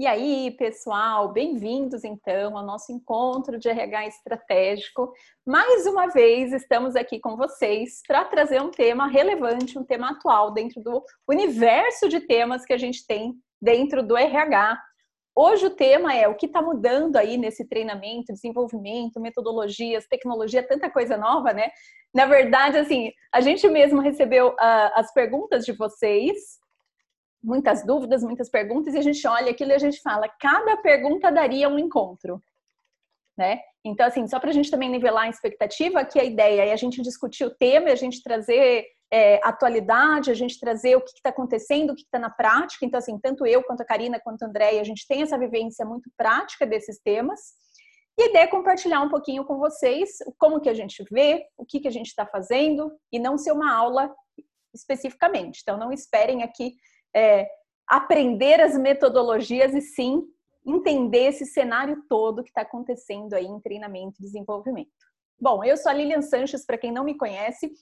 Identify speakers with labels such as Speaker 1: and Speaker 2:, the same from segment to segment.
Speaker 1: E aí, pessoal, bem-vindos então ao nosso encontro de RH estratégico. Mais uma vez estamos aqui com vocês para trazer um tema relevante, um tema atual dentro do universo de temas que a gente tem dentro do RH. Hoje o tema é o que está mudando aí nesse treinamento, desenvolvimento, metodologias, tecnologia, tanta coisa nova, né? Na verdade, assim, a gente mesmo recebeu uh, as perguntas de vocês muitas dúvidas, muitas perguntas, e a gente olha aquilo e a gente fala, cada pergunta daria um encontro, né? Então, assim, só para a gente também nivelar a expectativa, que a ideia é a gente discutir o tema, a gente trazer é, atualidade, a gente trazer o que está acontecendo, o que está na prática. Então, assim, tanto eu quanto a Karina, quanto a Andréia, a gente tem essa vivência muito prática desses temas. E a ideia é compartilhar um pouquinho com vocês como que a gente vê, o que, que a gente está fazendo, e não ser uma aula especificamente. Então, não esperem aqui é, aprender as metodologias e sim entender esse cenário todo que está acontecendo aí em treinamento e desenvolvimento. Bom, eu sou a Lilian Sanches, para quem não me conhece.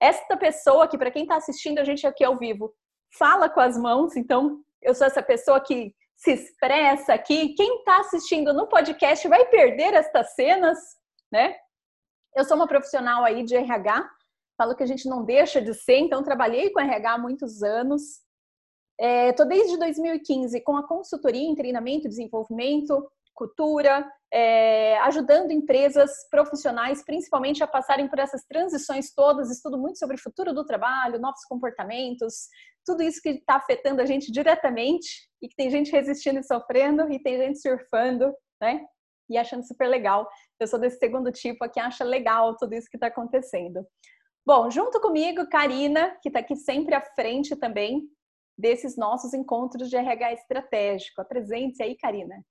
Speaker 1: Esta pessoa que, para quem está assistindo a gente aqui ao vivo, fala com as mãos, então eu sou essa pessoa que se expressa aqui. Quem está assistindo no podcast vai perder estas cenas, né? Eu sou uma profissional aí de RH, falo que a gente não deixa de ser, então trabalhei com RH há muitos anos, Estou é, desde 2015 com a consultoria em treinamento, desenvolvimento, cultura, é, ajudando empresas profissionais, principalmente a passarem por essas transições todas. Estudo muito sobre o futuro do trabalho, novos comportamentos, tudo isso que está afetando a gente diretamente e que tem gente resistindo e sofrendo e tem gente surfando, né? E achando super legal. Eu sou desse segundo tipo que acha legal tudo isso que está acontecendo. Bom, junto comigo, Karina, que está aqui sempre à frente também, desses nossos encontros de RH estratégico. Apresente-se aí, Karina.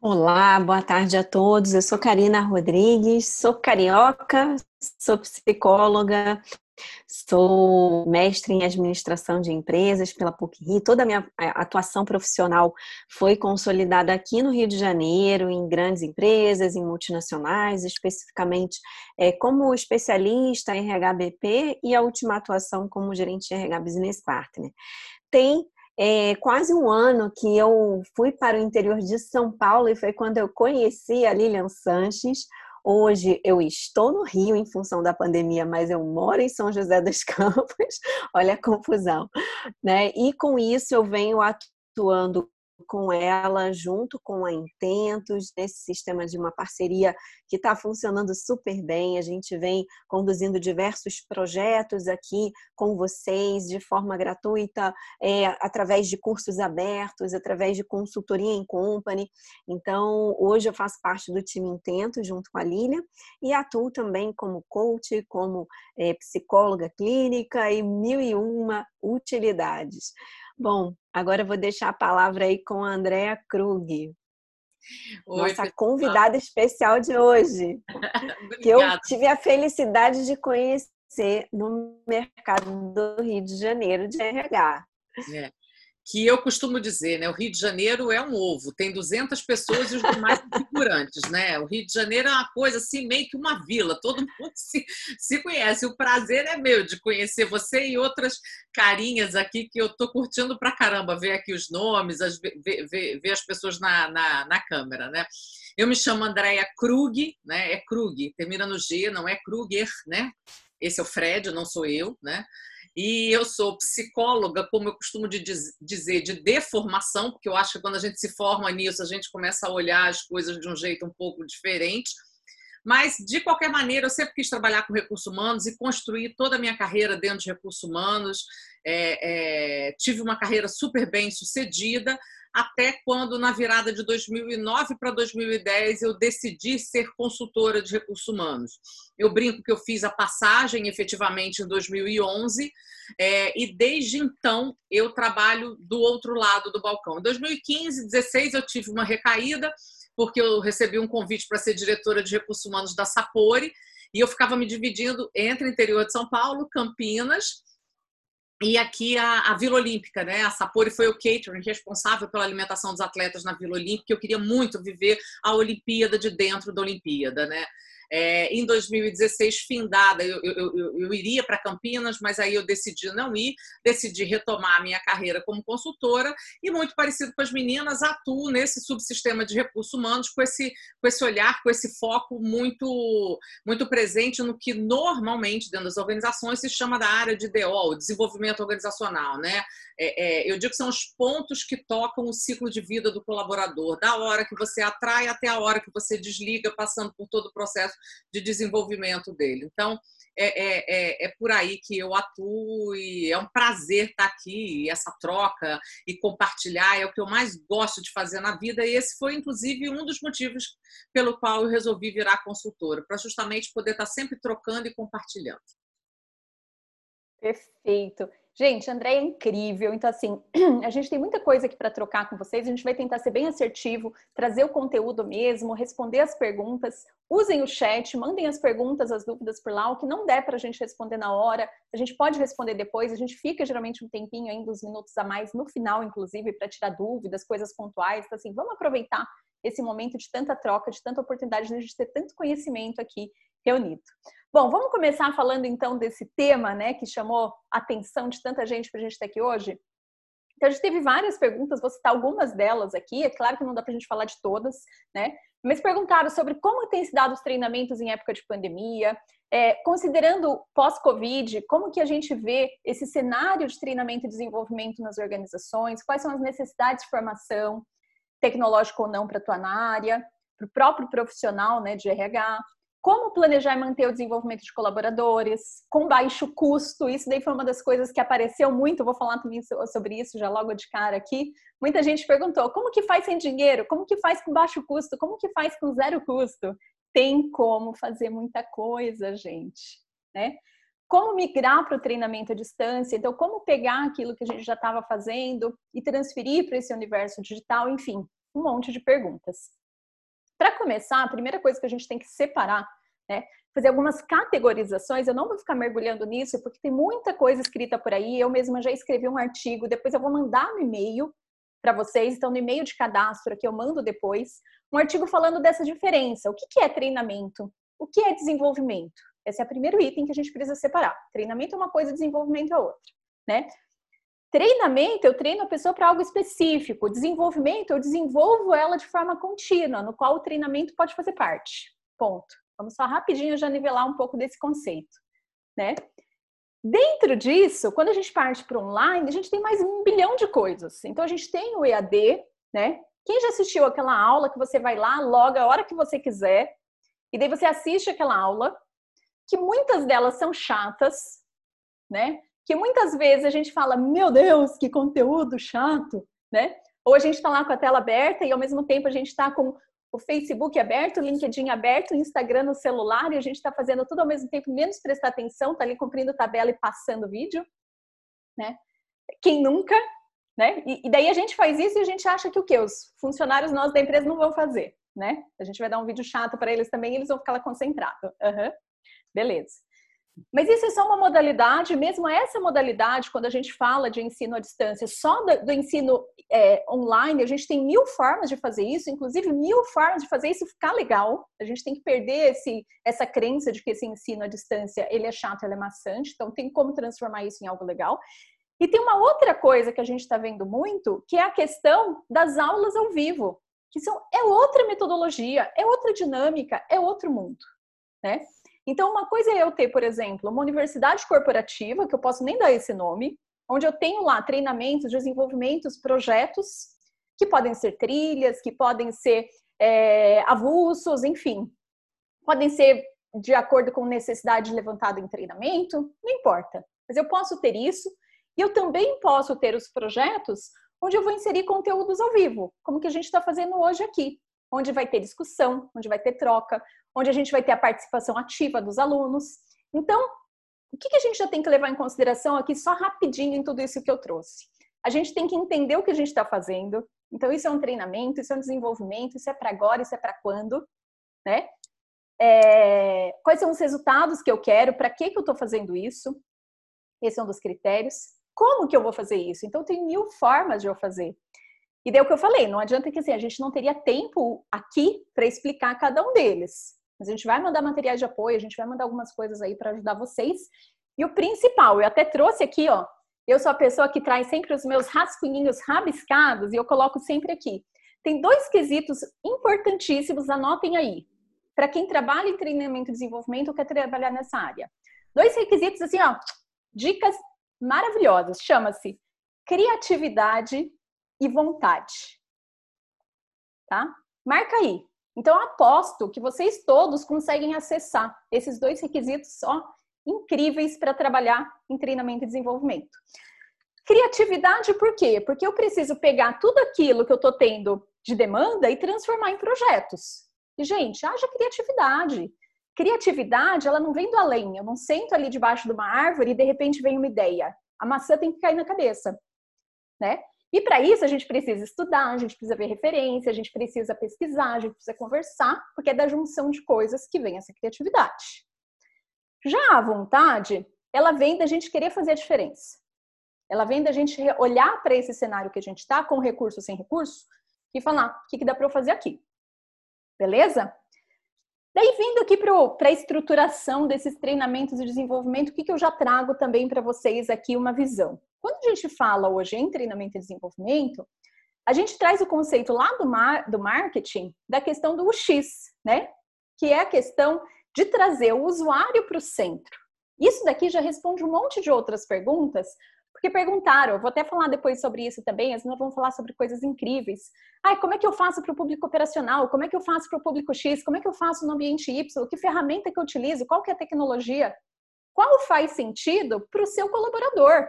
Speaker 2: Olá, boa tarde a todos. Eu sou Karina Rodrigues, sou carioca, sou psicóloga, Sou mestre em administração de empresas pela PUC-Rio. Toda a minha atuação profissional foi consolidada aqui no Rio de Janeiro, em grandes empresas, em multinacionais, especificamente é, como especialista em RHBP e a última atuação como gerente de RH Business Partner. Tem é, quase um ano que eu fui para o interior de São Paulo e foi quando eu conheci a Lilian Sanches, Hoje eu estou no Rio em função da pandemia, mas eu moro em São José dos Campos. Olha a confusão, né? E com isso eu venho atuando com ela, junto com a Intentos, nesse sistema de uma parceria que está funcionando super bem. A gente vem conduzindo diversos projetos aqui com vocês de forma gratuita, é, através de cursos abertos, através de consultoria em company. Então, hoje eu faço parte do time Intentos, junto com a Lília, e atuo também como coach, como é, psicóloga clínica e mil e uma utilidades. Bom, agora eu vou deixar a palavra aí com a Andrea Krug. Oi, nossa pessoal. convidada especial de hoje, que eu tive a felicidade de conhecer no mercado do Rio de Janeiro de RH.
Speaker 3: É que eu costumo dizer, né? O Rio de Janeiro é um ovo, tem 200 pessoas e os demais figurantes, né? O Rio de Janeiro é uma coisa assim, meio que uma vila, todo mundo se, se conhece. O prazer é meu de conhecer você e outras carinhas aqui que eu tô curtindo pra caramba, ver aqui os nomes, as, ver, ver, ver as pessoas na, na, na câmera, né? Eu me chamo Andréia Krug, né? É Krug, termina no G, não é Kruger, né? Esse é o Fred, não sou eu, né? E eu sou psicóloga, como eu costumo de dizer, de deformação, porque eu acho que quando a gente se forma nisso, a gente começa a olhar as coisas de um jeito um pouco diferente. Mas, de qualquer maneira, eu sempre quis trabalhar com recursos humanos e construir toda a minha carreira dentro de recursos humanos. É, é, tive uma carreira super bem sucedida, até quando, na virada de 2009 para 2010, eu decidi ser consultora de recursos humanos. Eu brinco que eu fiz a passagem efetivamente em 2011 é, e desde então eu trabalho do outro lado do balcão. Em 2015, 2016 eu tive uma recaída porque eu recebi um convite para ser diretora de recursos humanos da Sapori e eu ficava me dividindo entre interior de São Paulo, Campinas e aqui a, a, Vila Olímpica, né? A Sapori foi o catering responsável pela alimentação dos atletas na Vila Olímpica. Eu queria muito viver a Olimpíada de dentro da Olimpíada, né? É, em 2016, findada, eu, eu, eu, eu iria para Campinas, mas aí eu decidi não ir, decidi retomar a minha carreira como consultora e, muito parecido com as meninas, atuo nesse subsistema de recursos humanos com esse, com esse olhar, com esse foco muito, muito presente no que normalmente dentro das organizações se chama da área de DO, desenvolvimento organizacional. Né? É, é, eu digo que são os pontos que tocam o ciclo de vida do colaborador, da hora que você atrai até a hora que você desliga, passando por todo o processo de desenvolvimento dele. Então, é, é, é, é, por aí que eu atuo e é um prazer estar aqui, essa troca e compartilhar é o que eu mais gosto de fazer na vida e esse foi, inclusive, um dos motivos pelo qual eu resolvi virar consultora, para justamente poder estar sempre trocando e compartilhando.
Speaker 1: Perfeito. Gente, André é incrível. Então, assim, a gente tem muita coisa aqui para trocar com vocês. A gente vai tentar ser bem assertivo, trazer o conteúdo mesmo, responder as perguntas. Usem o chat, mandem as perguntas, as dúvidas por lá. O que não der para a gente responder na hora, a gente pode responder depois. A gente fica geralmente um tempinho ainda, uns minutos a mais no final, inclusive, para tirar dúvidas, coisas pontuais. Então, assim, vamos aproveitar esse momento de tanta troca, de tanta oportunidade de a gente ter tanto conhecimento aqui reunido. Bom, vamos começar falando então desse tema, né, que chamou a atenção de tanta gente para a gente estar aqui hoje. Então, a gente teve várias perguntas, vou citar algumas delas aqui. É claro que não dá para a gente falar de todas, né? Mas perguntaram sobre como tem se dado os treinamentos em época de pandemia, é, considerando pós-Covid, como que a gente vê esse cenário de treinamento e desenvolvimento nas organizações, quais são as necessidades de formação, tecnológica ou não, para atuar na área, para o próprio profissional né, de RH, como planejar e manter o desenvolvimento de colaboradores com baixo custo. Isso daí foi uma das coisas que apareceu muito. Vou falar também sobre isso já logo de cara aqui. Muita gente perguntou: como que faz sem dinheiro? Como que faz com baixo custo? Como que faz com zero custo? Tem como fazer muita coisa, gente, né? Como migrar para o treinamento à distância? Então, como pegar aquilo que a gente já estava fazendo e transferir para esse universo digital? Enfim, um monte de perguntas. Para começar, a primeira coisa que a gente tem que separar, né? Fazer algumas categorizações. Eu não vou ficar mergulhando nisso, porque tem muita coisa escrita por aí. Eu mesma já escrevi um artigo, depois eu vou mandar no e-mail para vocês. Então, no e-mail de cadastro que eu mando depois, um artigo falando dessa diferença. O que é treinamento? O que é desenvolvimento? Esse é o primeiro item que a gente precisa separar. Treinamento é uma coisa, desenvolvimento é outra, né? Treinamento, eu treino a pessoa para algo específico. Desenvolvimento, eu desenvolvo ela de forma contínua, no qual o treinamento pode fazer parte. Ponto. Vamos só rapidinho já nivelar um pouco desse conceito, né? Dentro disso, quando a gente parte para online, a gente tem mais um bilhão de coisas. Então a gente tem o EAD, né? Quem já assistiu aquela aula que você vai lá, loga a hora que você quiser, e daí você assiste aquela aula, que muitas delas são chatas, né? Que muitas vezes a gente fala, meu Deus, que conteúdo chato, né? Ou a gente está lá com a tela aberta e ao mesmo tempo a gente está com o Facebook aberto, o LinkedIn aberto, o Instagram no celular e a gente está fazendo tudo ao mesmo tempo, menos prestar atenção, tá ali cumprindo tabela e passando vídeo, né? Quem nunca, né? E, e daí a gente faz isso e a gente acha que o quê? Os funcionários nossos da empresa não vão fazer, né? A gente vai dar um vídeo chato para eles também, e eles vão ficar lá concentrados. Uhum. Beleza. Mas isso é só uma modalidade, mesmo essa modalidade, quando a gente fala de ensino à distância, só do, do ensino é, online, a gente tem mil formas de fazer isso, inclusive mil formas de fazer isso ficar legal. A gente tem que perder esse, essa crença de que esse ensino à distância ele é chato, ele é maçante, então tem como transformar isso em algo legal. E tem uma outra coisa que a gente está vendo muito, que é a questão das aulas ao vivo, que são, é outra metodologia, é outra dinâmica, é outro mundo, né? Então, uma coisa é eu ter, por exemplo, uma universidade corporativa, que eu posso nem dar esse nome, onde eu tenho lá treinamentos, desenvolvimentos, projetos, que podem ser trilhas, que podem ser é, avulsos, enfim, podem ser de acordo com necessidade levantada em treinamento, não importa. Mas eu posso ter isso e eu também posso ter os projetos onde eu vou inserir conteúdos ao vivo, como que a gente está fazendo hoje aqui, onde vai ter discussão, onde vai ter troca, onde a gente vai ter a participação ativa dos alunos. Então, o que, a gente já tem que levar em consideração aqui, só rapidinho em tudo isso que eu trouxe? A gente tem que entender o que a gente está fazendo. Então, isso é um treinamento, isso é um desenvolvimento, isso é para agora, isso é para quando, né? É, quais são os resultados que eu quero, para que, que eu estou fazendo isso? Esse é um dos critérios. Como que eu vou fazer isso? Então, tem mil formas de eu fazer. E daí o que eu falei, não adianta que assim, a gente não teria tempo aqui para explicar cada um deles. Mas a gente vai mandar materiais de apoio, a gente vai mandar algumas coisas aí para ajudar vocês. E o principal, eu até trouxe aqui, ó, eu sou a pessoa que traz sempre os meus rascunhinhos rabiscados e eu coloco sempre aqui. Tem dois quesitos importantíssimos, anotem aí. Para quem trabalha em treinamento e desenvolvimento ou quer trabalhar nessa área. Dois requisitos assim, ó, dicas maravilhosas. Chama-se criatividade e vontade. Tá? Marca aí. Então, aposto que vocês todos conseguem acessar esses dois requisitos ó, incríveis para trabalhar em treinamento e desenvolvimento. Criatividade, por quê? Porque eu preciso pegar tudo aquilo que eu estou tendo de demanda e transformar em projetos. E, gente, haja criatividade. Criatividade, ela não vem do além. Eu não sento ali debaixo de uma árvore e de repente vem uma ideia. A maçã tem que cair na cabeça, né? E para isso a gente precisa estudar, a gente precisa ver referência, a gente precisa pesquisar, a gente precisa conversar, porque é da junção de coisas que vem essa criatividade. Já a vontade, ela vem da gente querer fazer a diferença. Ela vem da gente olhar para esse cenário que a gente está, com recurso ou sem recurso, e falar: o que, que dá para eu fazer aqui? Beleza? Daí, vindo aqui para a estruturação desses treinamentos de desenvolvimento, o que, que eu já trago também para vocês aqui uma visão. Quando a gente fala hoje em treinamento e desenvolvimento, a gente traz o conceito lá do, mar, do marketing da questão do UX, né? Que é a questão de trazer o usuário para o centro. Isso daqui já responde um monte de outras perguntas, porque perguntaram, vou até falar depois sobre isso também, nós vamos falar sobre coisas incríveis. Ai, como é que eu faço para o público operacional? Como é que eu faço para o público X? Como é que eu faço no ambiente Y? Que ferramenta que eu utilizo? Qual que é a tecnologia? Qual faz sentido para o seu colaborador?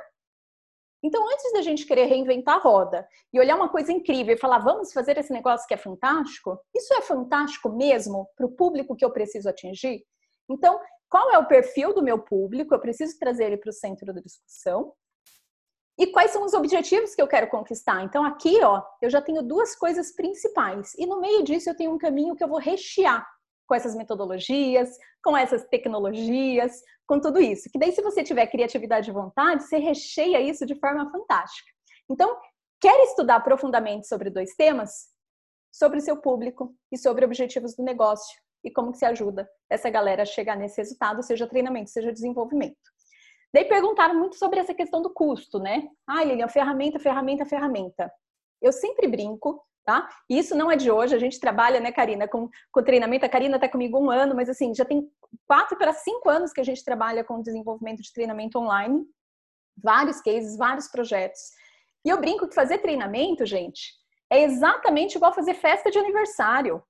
Speaker 1: Então, antes da gente querer reinventar a roda e olhar uma coisa incrível e falar, vamos fazer esse negócio que é fantástico, isso é fantástico mesmo para o público que eu preciso atingir? Então, qual é o perfil do meu público? Eu preciso trazer ele para o centro da discussão. E quais são os objetivos que eu quero conquistar? Então, aqui, ó, eu já tenho duas coisas principais. E no meio disso, eu tenho um caminho que eu vou rechear com essas metodologias, com essas tecnologias, com tudo isso. Que daí, se você tiver criatividade e vontade, você recheia isso de forma fantástica. Então, quer estudar profundamente sobre dois temas? Sobre o seu público e sobre objetivos do negócio e como que se ajuda essa galera a chegar nesse resultado, seja treinamento, seja desenvolvimento. Daí perguntaram muito sobre essa questão do custo, né? Ah, Lilian, ferramenta, ferramenta, ferramenta. Eu sempre brinco tá? E isso não é de hoje, a gente trabalha, né, Karina, com, com treinamento. A Karina está comigo um ano, mas assim, já tem quatro para cinco anos que a gente trabalha com desenvolvimento de treinamento online, vários cases, vários projetos. E eu brinco que fazer treinamento, gente, é exatamente igual fazer festa de aniversário.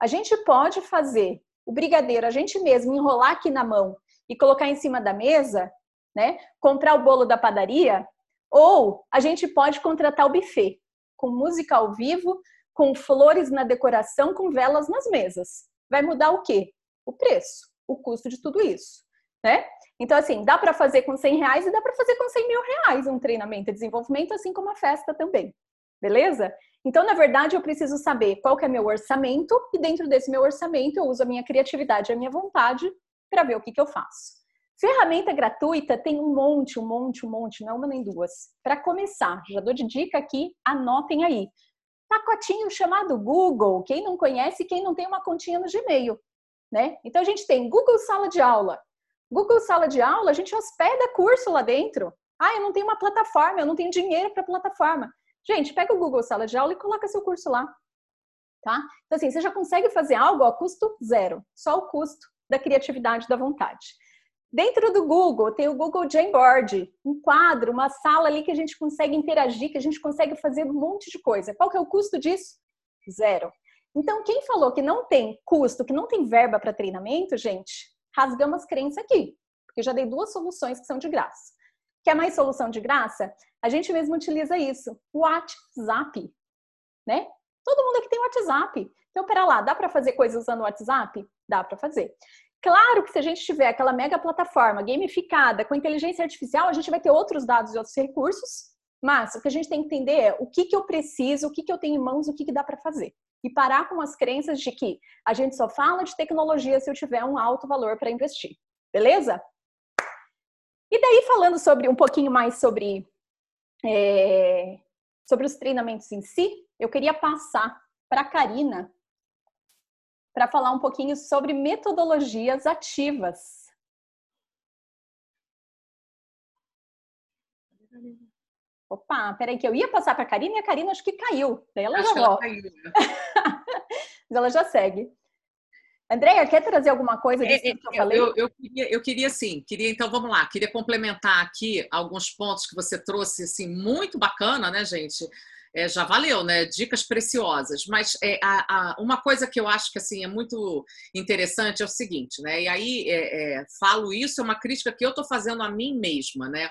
Speaker 1: A gente pode fazer o brigadeiro, a gente mesmo enrolar aqui na mão e colocar em cima da mesa, né? Comprar o bolo da padaria, ou a gente pode contratar o buffet com música ao vivo, com flores na decoração, com velas nas mesas. Vai mudar o quê? O preço, o custo de tudo isso, né? Então, assim, dá para fazer com 100 reais e dá para fazer com 100 mil reais um treinamento e desenvolvimento, assim como a festa também, beleza? Então, na verdade, eu preciso saber qual que é meu orçamento e dentro desse meu orçamento eu uso a minha criatividade e a minha vontade para ver o que, que eu faço. Ferramenta gratuita tem um monte, um monte, um monte, não uma nem duas. Para começar, já dou de dica aqui, anotem aí. Pacotinho chamado Google, quem não conhece, quem não tem uma continha no Gmail, né? Então a gente tem Google Sala de Aula. Google Sala de Aula, a gente hospeda curso lá dentro. Ah, eu não tenho uma plataforma, eu não tenho dinheiro para plataforma. Gente, pega o Google Sala de Aula e coloca seu curso lá. Tá? Então, assim, você já consegue fazer algo a custo zero, só o custo da criatividade da vontade. Dentro do Google, tem o Google Jamboard, um quadro, uma sala ali que a gente consegue interagir, que a gente consegue fazer um monte de coisa. Qual que é o custo disso? Zero. Então, quem falou que não tem custo, que não tem verba para treinamento, gente, rasgamos as crenças aqui. Porque já dei duas soluções que são de graça. Quer mais solução de graça? A gente mesmo utiliza isso. O WhatsApp, né? Todo mundo aqui tem WhatsApp. Então, pera lá, dá para fazer coisas usando o WhatsApp? Dá para fazer. Claro que se a gente tiver aquela mega plataforma gamificada com inteligência artificial, a gente vai ter outros dados e outros recursos, mas o que a gente tem que entender é o que, que eu preciso, o que, que eu tenho em mãos, o que, que dá para fazer. E parar com as crenças de que a gente só fala de tecnologia se eu tiver um alto valor para investir. Beleza? E daí, falando sobre um pouquinho mais sobre, é, sobre os treinamentos em si, eu queria passar para a Karina para falar um pouquinho sobre metodologias ativas. Opa, peraí, que eu ia passar para a Karina e a Karina acho que caiu. Daí ela acho já volta. Ela caiu, né? Mas ela já segue. Andréia, quer trazer alguma coisa disso é, que eu falei?
Speaker 3: Eu, eu, queria, eu queria sim, queria, então vamos lá, queria complementar aqui alguns pontos que você trouxe, assim, muito bacana, né, gente? É, já valeu, né? Dicas preciosas. Mas é, a, a, uma coisa que eu acho que assim é muito interessante é o seguinte, né? E aí é, é falo isso, é uma crítica que eu estou fazendo a mim mesma, né?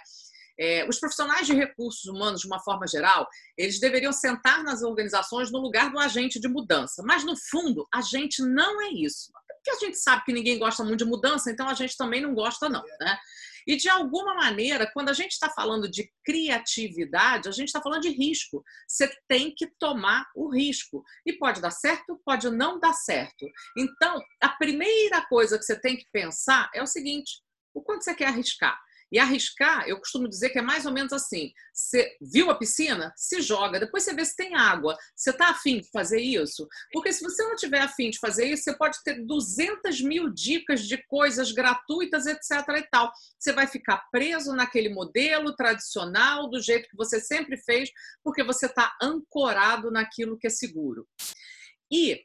Speaker 3: É, os profissionais de recursos humanos, de uma forma geral, eles deveriam sentar nas organizações no lugar do agente de mudança. Mas, no fundo, a gente não é isso. Porque a gente sabe que ninguém gosta muito de mudança, então a gente também não gosta, não. Né? E, de alguma maneira, quando a gente está falando de criatividade, a gente está falando de risco. Você tem que tomar o risco. E pode dar certo, pode não dar certo. Então, a primeira coisa que você tem que pensar é o seguinte: o quanto você quer arriscar? E arriscar, eu costumo dizer que é mais ou menos assim: você viu a piscina? Se joga, depois você vê se tem água. Você está afim de fazer isso? Porque se você não tiver afim de fazer isso, você pode ter 200 mil dicas de coisas gratuitas, etc. e tal. Você vai ficar preso naquele modelo tradicional, do jeito que você sempre fez, porque você está ancorado naquilo que é seguro. E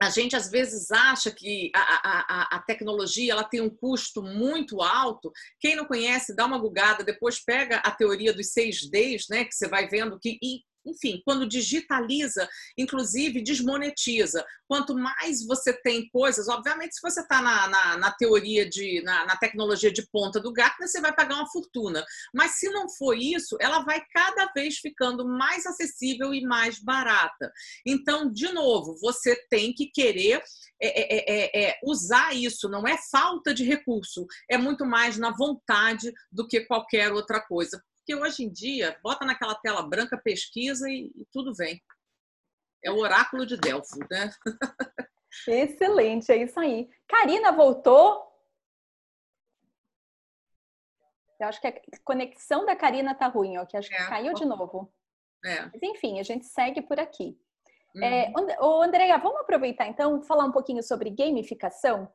Speaker 3: a gente às vezes acha que a, a, a, tecnologia ela tem um custo muito alto. Quem não conhece, dá uma bugada, depois pega a teoria dos seis Ds, né? Que você vai vendo que enfim, quando digitaliza, inclusive desmonetiza. Quanto mais você tem coisas, obviamente, se você está na, na, na, teoria de, na, na, tecnologia de ponta do gato, você vai pagar uma fortuna. Mas se não for isso, ela vai cada vez ficando mais acessível e mais barata. Então, de novo, você tem que querer é, é, é, é usar isso, não é falta de recurso, é muito mais na vontade do que qualquer outra coisa. Porque hoje em dia, bota naquela tela branca, pesquisa e, e tudo vem. É o oráculo de Delfo, né?
Speaker 1: Excelente, é isso aí. Karina voltou. Eu acho que a conexão da Karina tá ruim, ó, que acho que é. caiu de novo. É. Mas enfim, a gente segue por aqui. Uhum. É, Andréia, vamos aproveitar então falar um pouquinho sobre gamificação?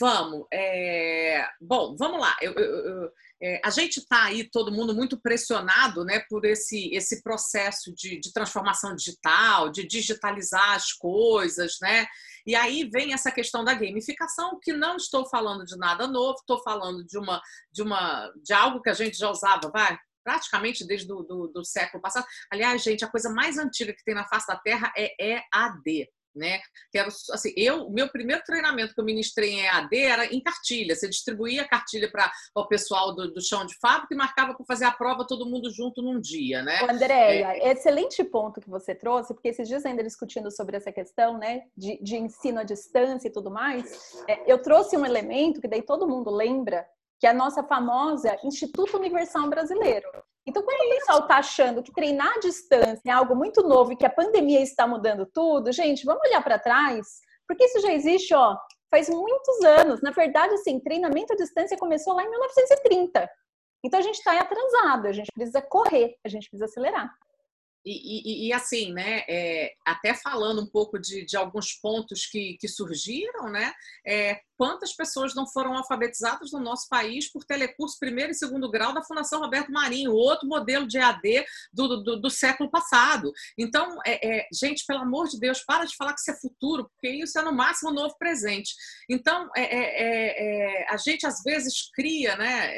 Speaker 3: Vamos. É... Bom, vamos lá. Eu, eu, eu, é, a gente está aí, todo mundo, muito pressionado né, por esse, esse processo de, de, transformação digital, de digitalizar as coisas, né? E aí vem essa questão da gamificação, que não estou falando de nada novo, estou falando de, uma, de, uma, de algo que a gente já usava, vai, praticamente desde o do, do século passado. Aliás, gente, a coisa mais antiga que tem na face da Terra é EAD né? Quero, assim, eu, o meu primeiro treinamento que eu ministrei em EAD era em cartilha. Você distribuía a cartilha para o pessoal do, do, chão de fábrica e marcava para fazer a prova todo mundo junto num dia, né?
Speaker 1: Andréia, é... excelente ponto que você trouxe, porque esses dias ainda discutindo sobre essa questão, né, de, de ensino à distância e tudo mais, é, eu trouxe um elemento que daí todo mundo lembra, que é a nossa famosa Instituto Universal Brasileiro. Então, quando o pessoal está achando que treinar à distância é algo muito novo e que a pandemia está mudando tudo, gente, vamos olhar para trás, porque isso já existe, ó, faz muitos anos. Na verdade, assim, treinamento à distância começou lá em 1930. Então, a gente está atrasado, a gente precisa correr, a gente precisa acelerar.
Speaker 3: E, e, e, assim, né, é, até falando um pouco de, de alguns pontos que, que surgiram, né, é, quantas pessoas não foram alfabetizadas no nosso país por telecurso primeiro e segundo grau da Fundação Roberto Marinho, outro modelo de AD do, do, do século passado. Então, é, é, gente, pelo amor de Deus, para de falar que isso é futuro, porque isso é no máximo um novo presente. Então, é, é, a gente às vezes cria, né,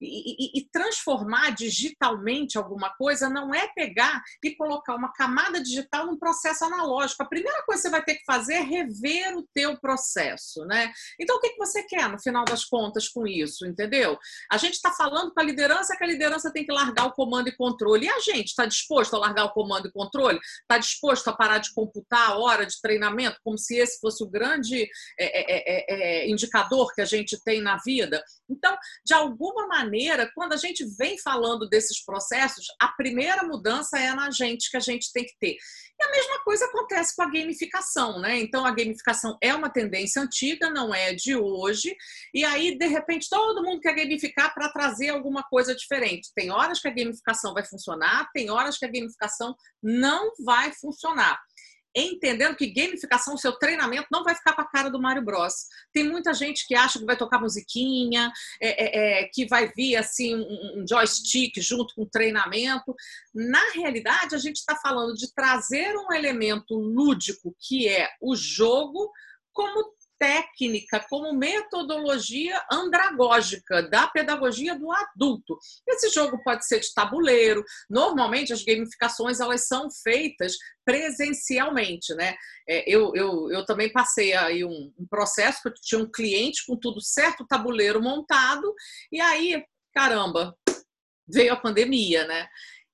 Speaker 3: e, e, e transformar digitalmente alguma coisa não é pegar e colocar uma camada digital num processo analógico. A primeira coisa que você vai ter que fazer é rever o teu processo, né? Então, o que você quer no final das contas com isso, entendeu? A gente está falando com a liderança que a liderança tem que largar o comando e controle. E a gente está disposto a largar o comando e controle? Está disposto a parar de computar a hora de treinamento como se esse fosse o grande é, é, é, é indicador que a gente tem na vida? Então, de alguma maneira, quando a gente vem falando desses processos, a primeira mudança é na gente que a gente tem que ter. E a mesma coisa acontece com a gamificação, né? Então, a gamificação é uma tendência antiga, não é de hoje, e aí, de repente, todo mundo quer gamificar para trazer alguma coisa diferente. Tem horas que a gamificação vai funcionar, tem horas que a gamificação não vai funcionar. Entendendo que gamificação, seu treinamento não vai ficar com a cara do Mario Bros. Tem muita gente que acha que vai tocar musiquinha, é, é, é que vai vir assim um, um joystick junto com o treinamento. Na realidade, a gente está falando de trazer um elemento lúdico que é o jogo como técnica, como metodologia andragógica da pedagogia do adulto. Esse jogo pode ser de tabuleiro. Normalmente as gamificações elas são feitas presencialmente, né? É, eu, eu, eu também passei aí um, um processo que eu tinha um cliente com tudo certo, tabuleiro montado, e aí, caramba, veio a pandemia, né?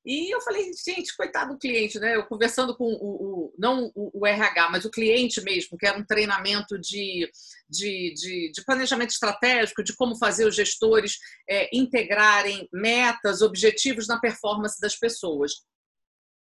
Speaker 3: E eu falei, gente, coitado do cliente, né? Eu conversando com o, o não o, o, RH, mas o cliente mesmo, que era um treinamento de, de, de, de planejamento estratégico, de como fazer os gestores é, integrarem metas, objetivos na performance das pessoas.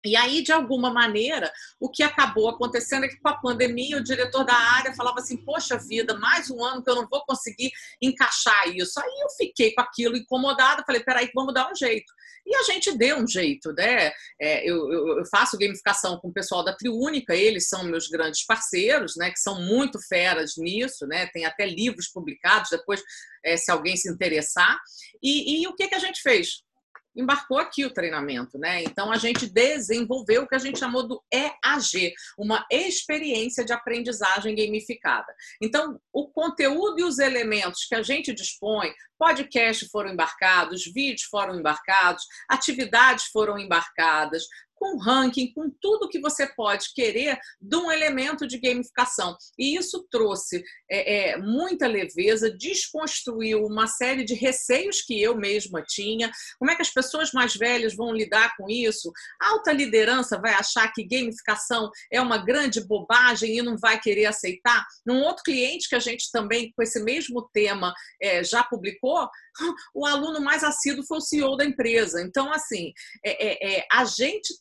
Speaker 3: E aí, de alguma maneira, o que acabou acontecendo é que com a pandemia, o diretor da área falava assim: Poxa vida, mais um ano que eu não vou conseguir encaixar isso. Aí eu fiquei com aquilo incomodada, falei: Peraí, vamos dar um jeito. E a gente deu um jeito, né? É, eu, eu, faço gamificação com o pessoal da Triúnica, eles são meus grandes parceiros, né? Que são muito feras nisso, né? Tem até livros publicados, depois, é, se alguém se interessar. E, e o que, que a gente fez? Embarcou aqui o treinamento, né? Então a gente desenvolveu o que a gente chamou do EAG, uma experiência de aprendizagem gamificada. Então, o conteúdo e os elementos que a gente dispõe, podcast foram embarcados, vídeos foram embarcados, atividades foram embarcadas, com ranking, com tudo que você pode querer de um elemento de gamificação. E isso trouxe é, é, muita leveza, desconstruiu uma série de receios que eu mesma tinha. Como é que as pessoas mais velhas vão lidar com isso? Alta liderança vai achar que gamificação é uma grande bobagem e não vai querer aceitar? Num outro cliente que a gente também, com esse mesmo tema, é, já publicou, o aluno mais assíduo foi o CEO da empresa. Então, assim, é, é, é a gente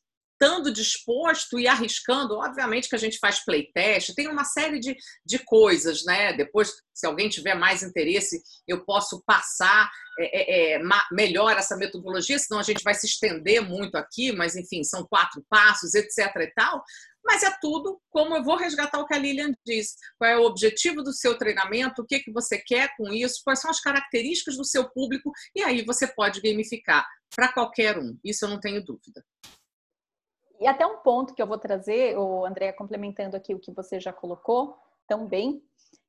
Speaker 3: estando disposto e arriscando, obviamente que a gente faz playtest, tem uma série de, de coisas, né? Depois, se alguém tiver mais interesse, eu posso passar é, é, é melhor essa metodologia, senão a gente vai se estender muito aqui, mas enfim, são quatro passos, etc. e tal. Mas é tudo como eu vou resgatar o que a Lilian disse. Qual é o objetivo do seu treinamento, o que, que você quer com isso, quais são as características do seu público, e aí você pode gamificar para qualquer um. Isso eu não tenho dúvida.
Speaker 1: E até um ponto que eu vou trazer, o André, complementando aqui o que você já colocou também,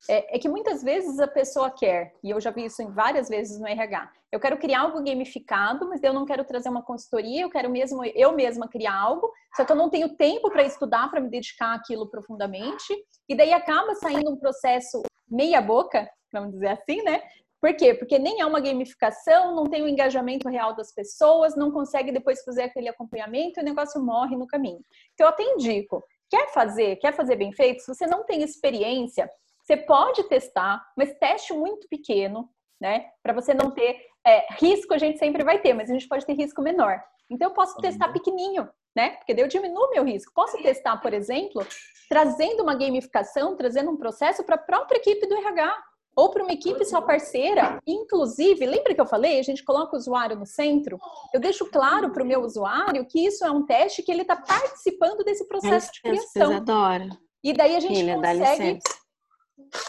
Speaker 1: é, é, que muitas vezes a pessoa quer, e eu já vi isso em várias vezes no RH, eu quero criar algo gamificado, mas eu não quero trazer uma consultoria, eu quero mesmo eu mesma criar algo, só que eu não tenho tempo para estudar, para me dedicar àquilo profundamente, e daí acaba saindo um processo meia boca, vamos dizer assim, né? Por quê? Porque nem é uma gamificação, não tem o engajamento real das pessoas, não consegue depois fazer aquele acompanhamento e o negócio morre no caminho. Então, eu até indico, quer fazer, quer fazer bem feito, se você não tem experiência, você pode testar, mas teste muito pequeno, né? Para você não ter é, risco, a gente sempre vai ter, mas a gente pode ter risco menor. Então, eu posso testar uhum. pequenininho, né? Porque daí eu diminuo meu risco. Posso testar, por exemplo, trazendo uma gamificação, trazendo um processo para a própria equipe do RH ou para uma equipe só parceira. Inclusive, lembra que eu falei, a gente coloca o usuário no centro? Eu deixo claro para o meu usuário que isso é um teste que ele está participando desse processo de criação.
Speaker 2: Adora.
Speaker 1: E daí a gente Filha, consegue.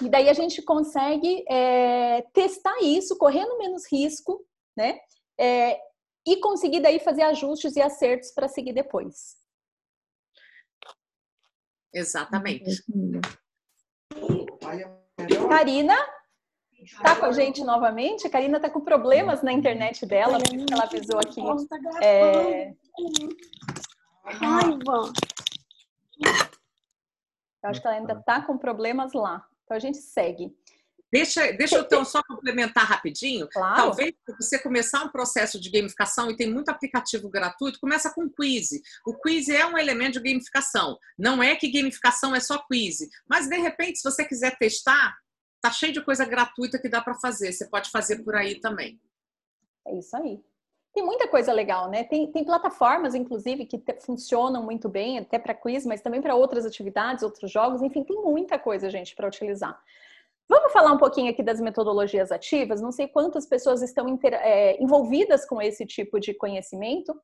Speaker 1: E daí a gente consegue é, testar isso, correndo menos risco, né? É, e conseguir daí fazer ajustes e acertos para seguir depois.
Speaker 3: Exatamente.
Speaker 1: Karina tá com a gente novamente. A Karina tá com problemas na internet dela, por isso que ela avisou aqui. É... Raiva! Eu acho que ela ainda tá com problemas lá. Então a gente segue.
Speaker 3: Deixa, deixa eu então só complementar rapidinho.
Speaker 1: Claro.
Speaker 3: Talvez você começar um processo de gamificação e tem muito aplicativo gratuito, começa com quiz. O quiz é um elemento de gamificação. Não é que gamificação é só quiz, mas de repente, se você quiser testar, tá cheio de coisa gratuita que dá para fazer. Você pode fazer por aí também.
Speaker 1: É isso aí. Tem muita coisa legal, né? Tem, tem plataformas, inclusive, que funcionam muito bem, até para quiz, mas também para outras atividades, outros jogos. Enfim, tem muita coisa, gente, para utilizar. Vamos falar um pouquinho aqui das metodologias ativas. Não sei quantas pessoas estão inter, é, envolvidas com esse tipo de conhecimento.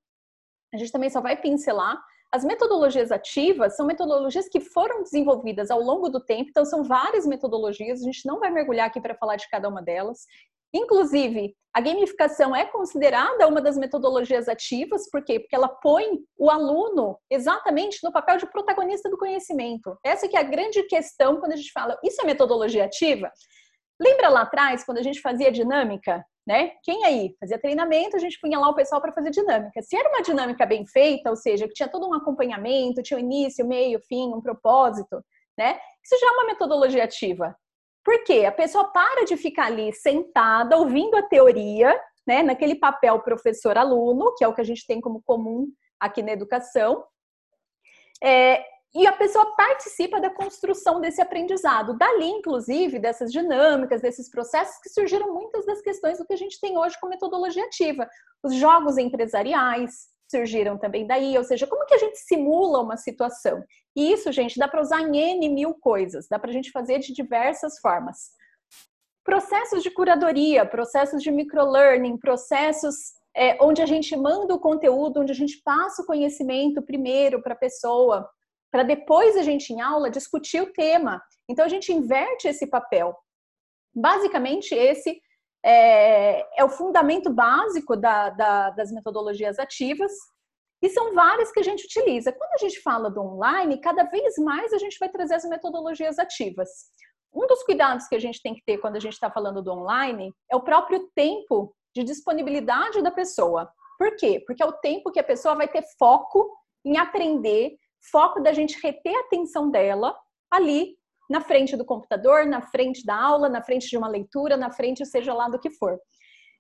Speaker 1: A gente também só vai pincelar. As metodologias ativas são metodologias que foram desenvolvidas ao longo do tempo, então são várias metodologias, a gente não vai mergulhar aqui para falar de cada uma delas. Inclusive, a gamificação é considerada uma das metodologias ativas, por quê? Porque ela põe o aluno exatamente no papel de protagonista do conhecimento. Essa que é a grande questão quando a gente fala, isso é metodologia ativa? Lembra lá atrás, quando a gente fazia dinâmica? Né? Quem aí fazia treinamento, a gente punha lá o pessoal para fazer dinâmica. Se era uma dinâmica bem feita, ou seja, que tinha todo um acompanhamento, tinha o início, meio, fim, um propósito, né? Isso já é uma metodologia ativa. Por quê? A pessoa para de ficar ali sentada, ouvindo a teoria, né, naquele papel professor-aluno, que é o que a gente tem como comum aqui na educação, é, e a pessoa participa da construção desse aprendizado. Dali, inclusive, dessas dinâmicas, desses processos que surgiram muitas das questões do que a gente tem hoje com metodologia ativa. Os jogos empresariais surgiram também daí, ou seja, como que a gente simula uma situação? E isso, gente, dá para usar em N mil coisas, dá para a gente fazer de diversas formas. Processos de curadoria, processos de microlearning, processos é, onde a gente manda o conteúdo, onde a gente passa o conhecimento primeiro para a pessoa, para depois a gente, em aula, discutir o tema. Então, a gente inverte esse papel. Basicamente, esse é, é o fundamento básico da, da, das metodologias ativas. E são várias que a gente utiliza. Quando a gente fala do online, cada vez mais a gente vai trazer as metodologias ativas. Um dos cuidados que a gente tem que ter quando a gente está falando do online é o próprio tempo de disponibilidade da pessoa. Por quê? Porque é o tempo que a pessoa vai ter foco em aprender foco da gente reter a atenção dela ali na frente do computador, na frente da aula, na frente de uma leitura, na frente seja lá do que for.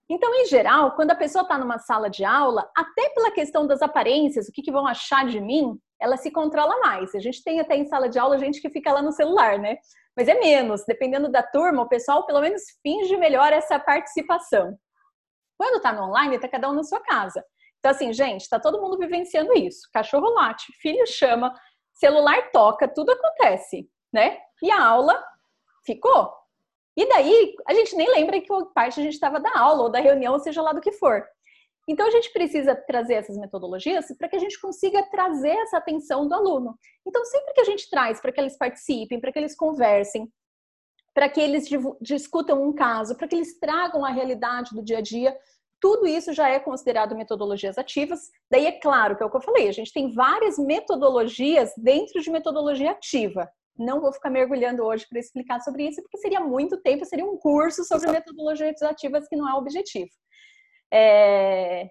Speaker 1: Então, em geral, quando a pessoa está numa sala de aula, até pela questão das aparências, o que, que, vão achar de mim, ela se controla mais. A gente tem até em sala de aula gente que fica lá no celular, né? Mas é menos, dependendo da turma, o pessoal pelo menos finge melhor essa participação. Quando está no online, está cada um na sua casa. Então, assim, gente, está todo mundo vivenciando isso. Cachorro late, filho chama, celular toca, tudo acontece, né? E a aula ficou. E daí, a gente nem lembra que parte a gente estava da aula ou da reunião, seja lá do que for. Então, a gente precisa trazer essas metodologias para que a gente consiga trazer essa atenção do aluno. Então, sempre que a gente traz para que eles participem, para que eles conversem, para que eles discutam um caso, para que eles tragam a realidade do dia a dia, tudo isso já é considerado metodologias ativas. Daí é claro que é o que eu falei, a gente tem várias metodologias dentro de metodologia ativa. Não vou ficar mergulhando hoje para explicar sobre isso, porque seria muito tempo, seria um curso sobre metodologias ativas que não é o objetivo. É...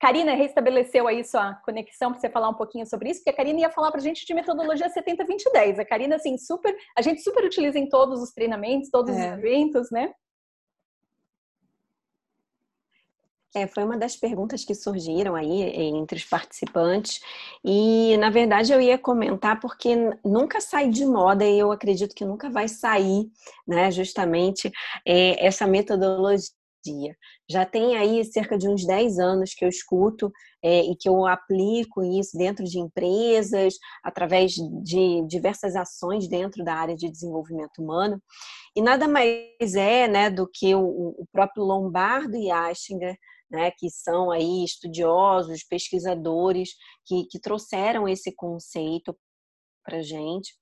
Speaker 1: Karina restabeleceu aí sua conexão para você falar um pouquinho sobre isso, porque a Karina ia falar para a gente de metodologia 70-20-10. A Karina, assim, super, a gente super utiliza em todos os treinamentos, todos é. os eventos, né?
Speaker 2: É, foi uma das perguntas que surgiram aí eh, entre os participantes e, na verdade, eu ia comentar porque nunca sai de moda e eu acredito que nunca vai sair, né, justamente é, essa metodologia. Já tem aí cerca de uns 10 anos que eu escuto é, e que eu aplico isso dentro de empresas, através de diversas ações dentro da área de desenvolvimento humano. E nada mais é né, do que o, o próprio Lombardo e Astinger né, que são aí estudiosos, pesquisadores que, que trouxeram esse conceito para gente.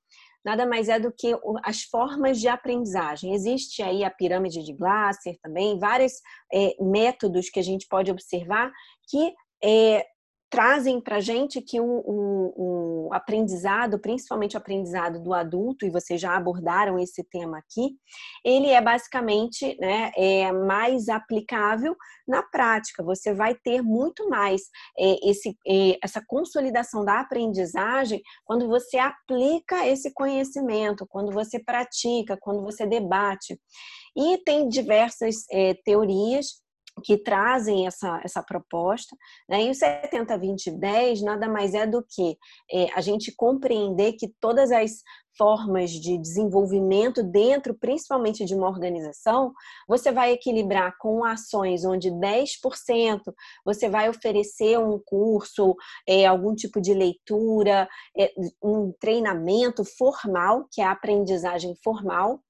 Speaker 2: Nada mais é do que as formas de aprendizagem. Existe aí a pirâmide de Glasser também, vários é, métodos que a gente pode observar que é, trazem para a gente que o, o, o, aprendizado, principalmente o aprendizado do adulto, e vocês já abordaram esse tema aqui, ele é basicamente né, é mais aplicável na prática. Você vai ter muito mais é, esse, é, essa consolidação da aprendizagem quando você aplica esse conhecimento, quando você pratica, quando você debate. E tem diversas é, teorias que trazem essa, essa proposta. Né? E o 70, 20, 10 nada mais é do que é, a gente compreender que todas as formas de desenvolvimento dentro, principalmente de uma organização, você vai equilibrar com ações onde 10% você vai oferecer um curso, é, algum tipo de leitura, é, um treinamento formal, que é a aprendizagem formal,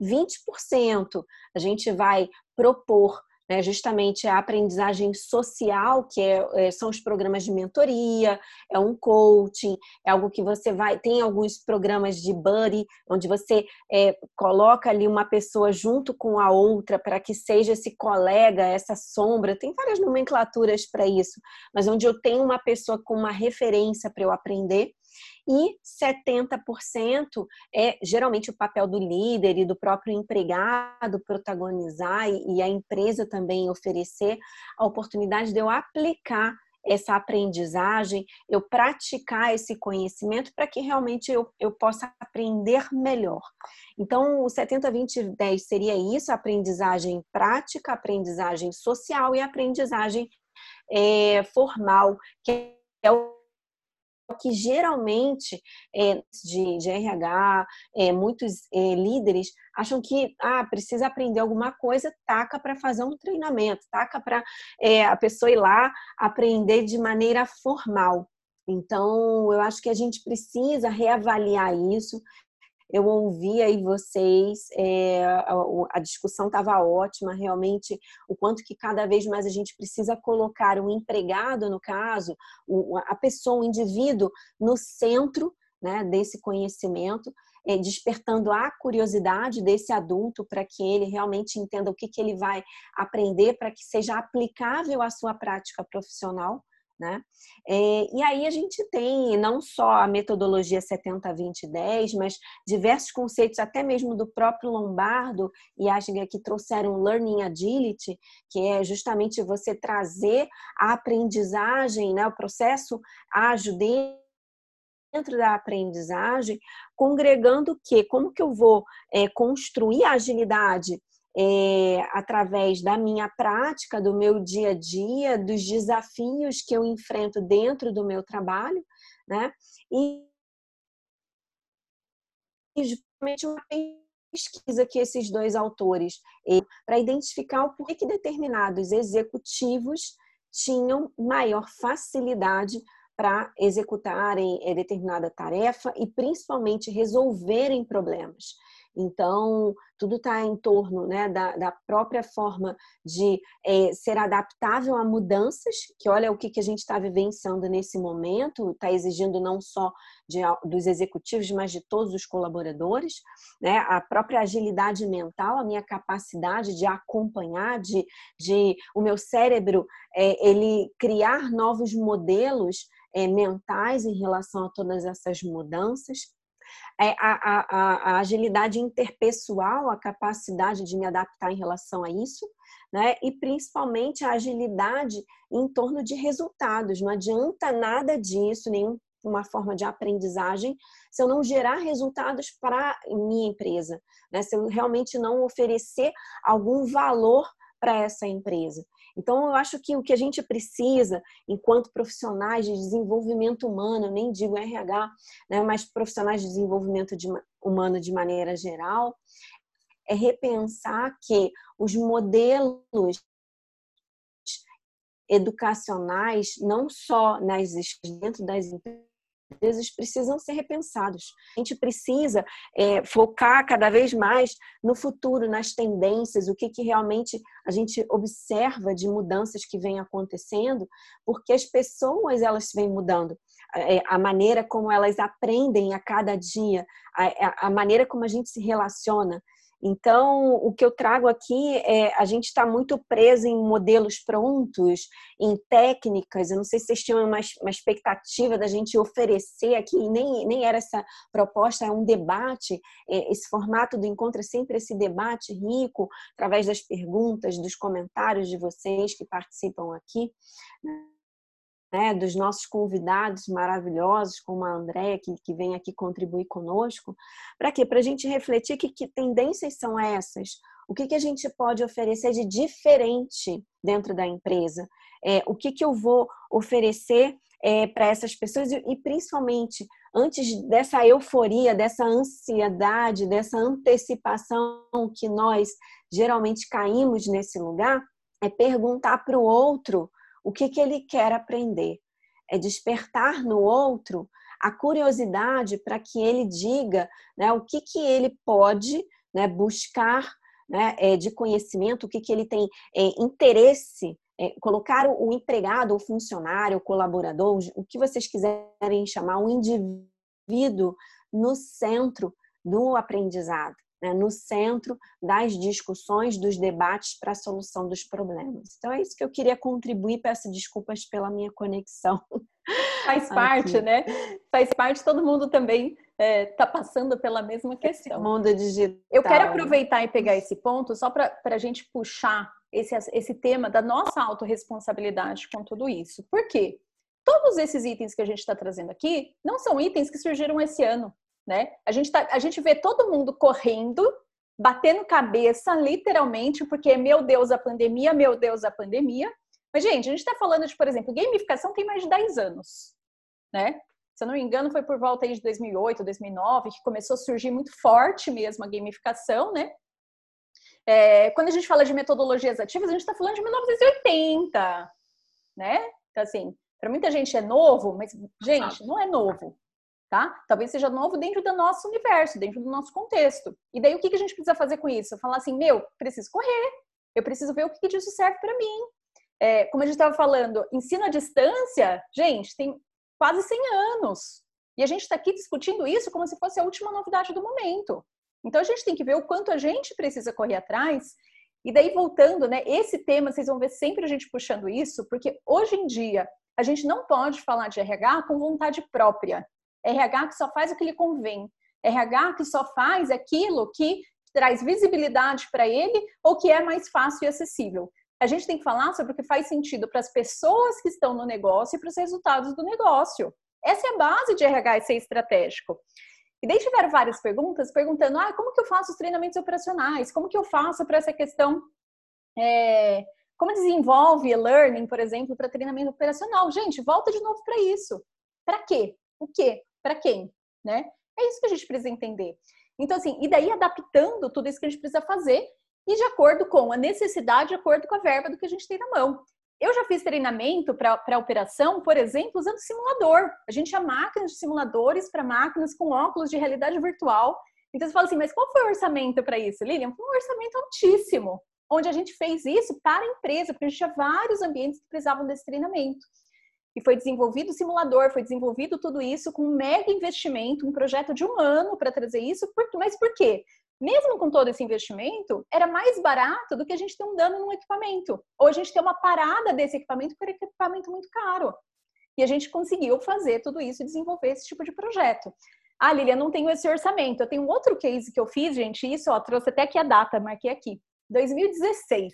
Speaker 2: 20% a gente vai propor né, justamente a aprendizagem social, que é, é, são os programas de mentoria, é um coaching, é algo que você vai. Tem alguns programas de buddy, onde você é, coloca ali uma pessoa junto com a outra para que seja esse colega, essa sombra. Tem várias nomenclaturas para isso, mas onde eu tenho uma pessoa com uma referência para eu aprender e 70% é geralmente o papel do líder e do próprio empregado protagonizar e a empresa também oferecer a oportunidade de eu aplicar essa aprendizagem, eu praticar esse conhecimento para que realmente eu, eu possa aprender melhor. Então, o 70, 20, 10 seria isso: aprendizagem prática, aprendizagem social e aprendizagem é, formal, que é o que geralmente é, de, de, RH, é, muitos é, líderes acham que ah, precisa aprender alguma coisa, taca para fazer um treinamento, taca para a pessoa ir lá aprender de maneira formal. Então, eu acho que a gente precisa reavaliar isso eu ouvi aí vocês, é, a, a, discussão estava ótima, realmente, o quanto que cada vez mais a gente precisa colocar o empregado, no caso, o, a pessoa, o indivíduo, no centro né, desse conhecimento, é, despertando a curiosidade desse adulto para que ele realmente entenda o que, que ele vai aprender para que seja aplicável à sua prática profissional né? É, e aí a gente tem não só a metodologia 70-20-10, mas diversos conceitos, até mesmo do próprio Lombardo e Asger, que trouxeram Learning Agility, que é justamente você trazer a aprendizagem, né, o processo ágil dentro da aprendizagem, congregando o quê? Como que eu vou é, construir a agilidade é, através da minha prática, do meu dia a dia, dos desafios que eu enfrento dentro do meu trabalho, né? E, justamente uma pesquisa que esses dois autores para identificar o porquê que determinados executivos tinham maior facilidade para executarem é, determinada tarefa e principalmente resolverem problemas. Então, tudo está em torno né, da, da, própria forma de é, ser adaptável a mudanças, que olha o que, que a gente está vivenciando nesse momento, está exigindo não só de, dos executivos, mas de todos os colaboradores, né? a própria agilidade mental, a minha capacidade de acompanhar, de, de o meu cérebro é, ele criar novos modelos é, mentais em relação a todas essas mudanças a, a, a, agilidade interpessoal, a capacidade de me adaptar em relação a isso, né? E principalmente a agilidade em torno de resultados. Não adianta nada disso, nenhuma forma de aprendizagem, se eu não gerar resultados para minha empresa, né? Se eu realmente não oferecer algum valor para essa empresa. Então, eu acho que o que a gente precisa, enquanto profissionais de desenvolvimento humano, nem digo RH, né, mas profissionais de desenvolvimento de, humano de maneira geral, é repensar que os modelos educacionais, não só nas, dentro das empresas, vezes precisam ser repensados. A gente precisa é, focar cada vez mais no futuro, nas tendências, o que, que realmente a gente observa de mudanças que vêm acontecendo, porque as pessoas elas vêm mudando. É, a maneira como elas aprendem a cada dia, a, a maneira como a gente se relaciona. Então, o que eu trago aqui é a gente está muito preso em modelos prontos, em técnicas. Eu não sei se vocês tinham uma, uma expectativa da gente oferecer aqui, nem, nem era essa proposta, é um debate. É, esse formato do encontro é sempre esse debate rico, através das perguntas, dos comentários de vocês que participam aqui né, dos nossos convidados maravilhosos, como a Andréia, que, que vem aqui contribuir conosco. Para quê? Para a gente refletir que, que tendências são essas, o que, que a gente pode oferecer de diferente dentro da empresa, é, o que, que eu vou oferecer é, para essas pessoas e, e, principalmente antes dessa euforia, dessa ansiedade, dessa antecipação que nós geralmente caímos nesse lugar, é perguntar para o outro o que, que ele quer aprender. É despertar no outro a curiosidade para que ele diga né, o que, que ele pode né, buscar né, é, de conhecimento, o que, que ele tem é, interesse, é, colocar o, o empregado, o funcionário, o colaborador, o que vocês quiserem chamar, o indivíduo no centro do aprendizado né, no centro das discussões, dos debates para a solução dos problemas. Então é isso que eu queria contribuir. Peço desculpas pela minha conexão.
Speaker 1: Faz parte, Aqui. né? Faz parte, todo mundo também está é, tá passando pela mesma questão.
Speaker 2: Esse mundo digital.
Speaker 1: Eu quero aproveitar e pegar esse ponto só para a gente puxar esse, esse tema da nossa autorresponsabilidade com tudo isso. Por quê? Todos esses itens que a gente está trazendo aqui não são itens que surgiram esse ano né? A gente, tá, a gente vê todo mundo correndo, batendo cabeça, literalmente, porque, meu Deus, a pandemia, meu Deus, a pandemia. Mas, gente, a gente está falando de, por exemplo, gamificação tem mais de 10 anos, né? Se eu não me engano, foi por volta de 2008, 2009, que começou a surgir muito forte mesmo a gamificação, né? É, quando a gente fala de metodologias ativas, a gente está falando de 1980, né? Então, assim, para muita gente é novo, mas, gente, não é novo tá? Talvez seja novo dentro do nosso universo, dentro do nosso contexto. E daí o que, a gente precisa fazer com isso? Falar assim, meu, preciso correr, eu preciso ver o que, disso serve para mim. É, como a gente estava falando, ensino à distância, gente, tem quase 100 anos. E a gente está aqui discutindo isso como se fosse a última novidade do momento. Então a gente tem que ver o quanto a gente precisa correr atrás. E daí voltando, né? Esse tema, vocês vão ver sempre a gente puxando isso, porque hoje em dia a gente não pode falar de RH com vontade própria. RH que só faz o que lhe convém. RH que só faz aquilo que traz visibilidade para ele ou que é mais fácil e acessível. A gente tem que falar sobre o que faz sentido para as pessoas que estão no negócio e para os resultados do negócio. Essa é a base de RH ser estratégico. E daí tiveram várias perguntas perguntando: ah, como que eu faço os treinamentos operacionais? Como que eu faço para essa questão? É, como desenvolve e-learning, por exemplo, para treinamento operacional? Gente, volta de novo para isso. Para quê? O quê? Para quem, né? É isso que a gente precisa entender. Então, assim, e daí adaptando tudo isso que a gente precisa fazer e de acordo com a necessidade, de acordo com a verba do que a gente tem na mão. Eu já fiz treinamento para operação, por exemplo, usando simulador. A gente tinha máquinas de simuladores para máquinas com óculos de realidade virtual. Então você fala assim, mas qual foi o orçamento para isso, Lilian? Foi um orçamento altíssimo, onde a gente fez isso para a empresa, porque a gente tinha vários ambientes que precisavam desse treinamento e foi desenvolvido o simulador, foi desenvolvido tudo isso com um mega investimento, um projeto de um ano para trazer isso. Mas por quê? Mesmo com todo esse investimento, era mais barato do que a gente ter um dano num equipamento. Ou a gente ter uma parada desse equipamento por equipamento muito caro. E a gente conseguiu fazer tudo isso e desenvolver esse tipo de projeto. Ah, Lilian, não tenho esse orçamento. Eu tenho um outro case que eu fiz, gente, isso, ó, trouxe até aqui a data, marquei aqui. 2016.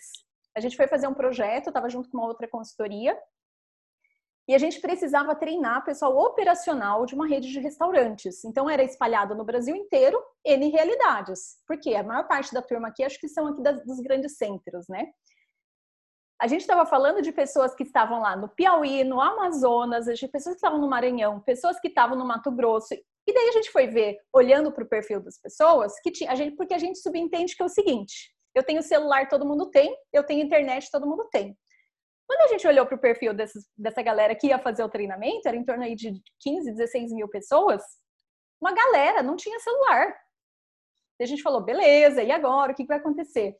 Speaker 1: A gente foi fazer um projeto, estava junto com uma outra consultoria, e a gente precisava treinar pessoal operacional de uma rede de restaurantes. Então era espalhado no Brasil inteiro, N realidades. Porque a maior parte da turma aqui, acho que são aqui das, dos grandes centros, né? A gente estava falando de pessoas que estavam lá no Piauí, no Amazonas, de pessoas que estavam no Maranhão, pessoas que estavam no Mato Grosso. E daí a gente foi ver, olhando para o perfil das pessoas, que tinha, a gente, porque a gente subentende que é o seguinte: eu tenho celular, todo mundo tem, eu tenho internet, todo mundo tem. Quando a gente olhou para o perfil desses, dessa galera que ia fazer o treinamento, era em torno aí de 15, 16 mil pessoas, uma galera não tinha celular. E a gente falou, beleza, e agora? O que vai acontecer?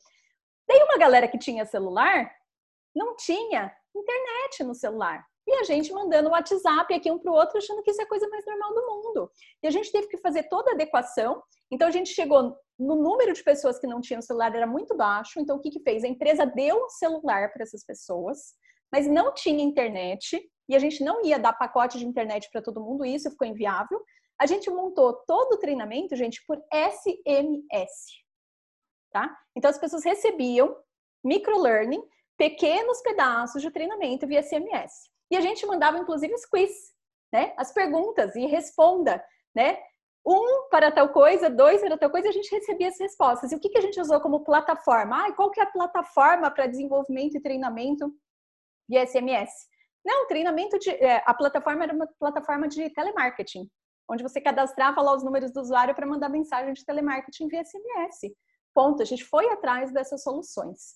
Speaker 1: Daí uma galera que tinha celular não tinha internet no celular. E a gente mandando WhatsApp aqui um para o outro, achando que isso é a coisa mais normal do mundo. E a gente teve que fazer toda a adequação. Então a gente chegou no número de pessoas que não tinham celular era muito baixo. Então o que que fez? A empresa deu um celular para essas pessoas, mas não tinha internet e a gente não ia dar pacote de internet para todo mundo. Isso ficou inviável. A gente montou todo o treinamento, gente, por SMS. Tá? Então as pessoas recebiam microlearning, pequenos pedaços de treinamento via SMS. E a gente mandava, inclusive, os quiz, né? As perguntas e responda, né? Um para tal coisa, dois para tal coisa, e a gente recebia as respostas. E o que, a gente usou como plataforma? Ah, qual que é a plataforma para desenvolvimento e treinamento de SMS? Não, treinamento de. É, a plataforma era uma plataforma de telemarketing, onde você cadastrava lá os números do usuário para mandar mensagem de telemarketing via SMS. Ponto. A gente foi atrás dessas soluções.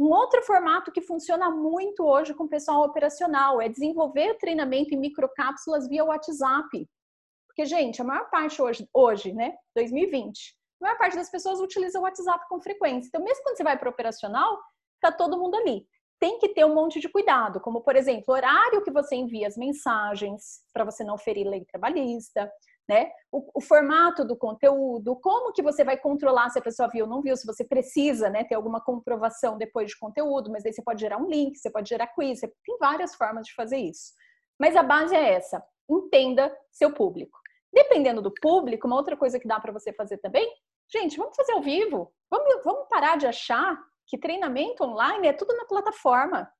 Speaker 1: Um outro formato que funciona muito hoje com o pessoal operacional é desenvolver o treinamento em microcápsulas via WhatsApp. Porque, gente, a maior parte hoje, hoje né, 2020, a maior parte das pessoas utiliza o WhatsApp com frequência. Então, mesmo quando você vai para o operacional, tá todo mundo ali. Tem que ter um monte de cuidado, como, por exemplo, horário que você envia as mensagens, para você não ferir lei trabalhista, né? O, o, formato do conteúdo, como que você vai controlar se a pessoa viu ou não viu, se você precisa, né, ter alguma comprovação depois de conteúdo, mas aí você pode gerar um link, você pode gerar quiz, tem várias formas de fazer isso. Mas a base é essa, entenda seu público. Dependendo do público, uma outra coisa que dá para você fazer também, gente, vamos fazer ao vivo. Vamos, vamos parar de achar que treinamento online é tudo na plataforma.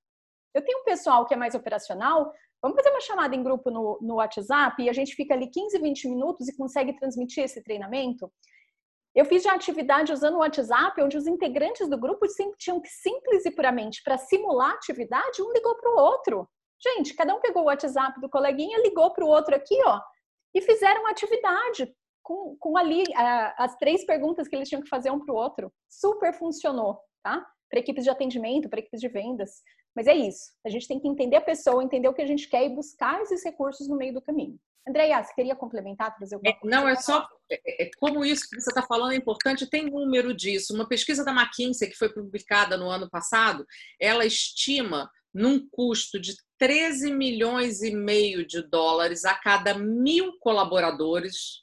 Speaker 1: Eu tenho um pessoal que é mais operacional, vamos fazer uma chamada em grupo no, no WhatsApp e a gente fica ali 15, 20 minutos e consegue transmitir esse treinamento. Eu fiz já atividade usando o WhatsApp, onde os integrantes do grupo tinham que simples e puramente para simular a atividade, um ligou para o outro. Gente, cada um pegou o WhatsApp do coleguinha, ligou para o outro aqui, ó, e fizeram atividade com, com ali a, as três perguntas que eles tinham que fazer um para o outro. Super funcionou, tá? Para equipes de atendimento, para equipes de vendas. Mas é isso. A gente tem que entender a pessoa, entender o que a gente quer e buscar esses recursos no meio do caminho. Andréia, você queria complementar, trazer alguma
Speaker 3: é, coisa? Não, é só é, é, como isso que você está falando é importante, tem número disso. Uma pesquisa da McKinsey, que foi publicada no ano passado, ela estima num custo de 13 milhões e meio de dólares a cada mil colaboradores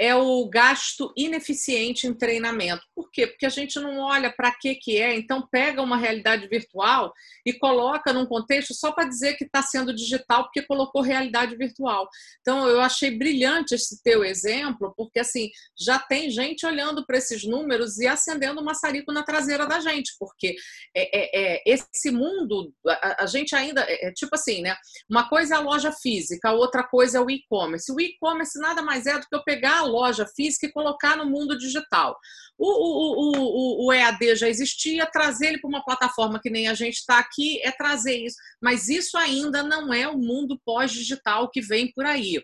Speaker 3: é o gasto ineficiente em treinamento. Por quê? Porque a gente não olha para que que é, então pega uma realidade virtual e coloca num contexto só para dizer que está sendo digital porque colocou realidade virtual. Então eu achei brilhante esse teu exemplo, porque assim já tem gente olhando para esses números e acendendo um maçarico na traseira da gente, porque é, é, é esse mundo a, a, gente ainda é, é tipo assim, né? Uma coisa é a loja física, outra coisa é o e-commerce. O e-commerce nada mais é do que eu pegar loja física e colocar no mundo digital. O, o, o, o EAD já existia, trazer ele para uma plataforma que nem a gente está aqui é trazer isso, mas isso ainda não é o mundo pós-digital que vem por aí.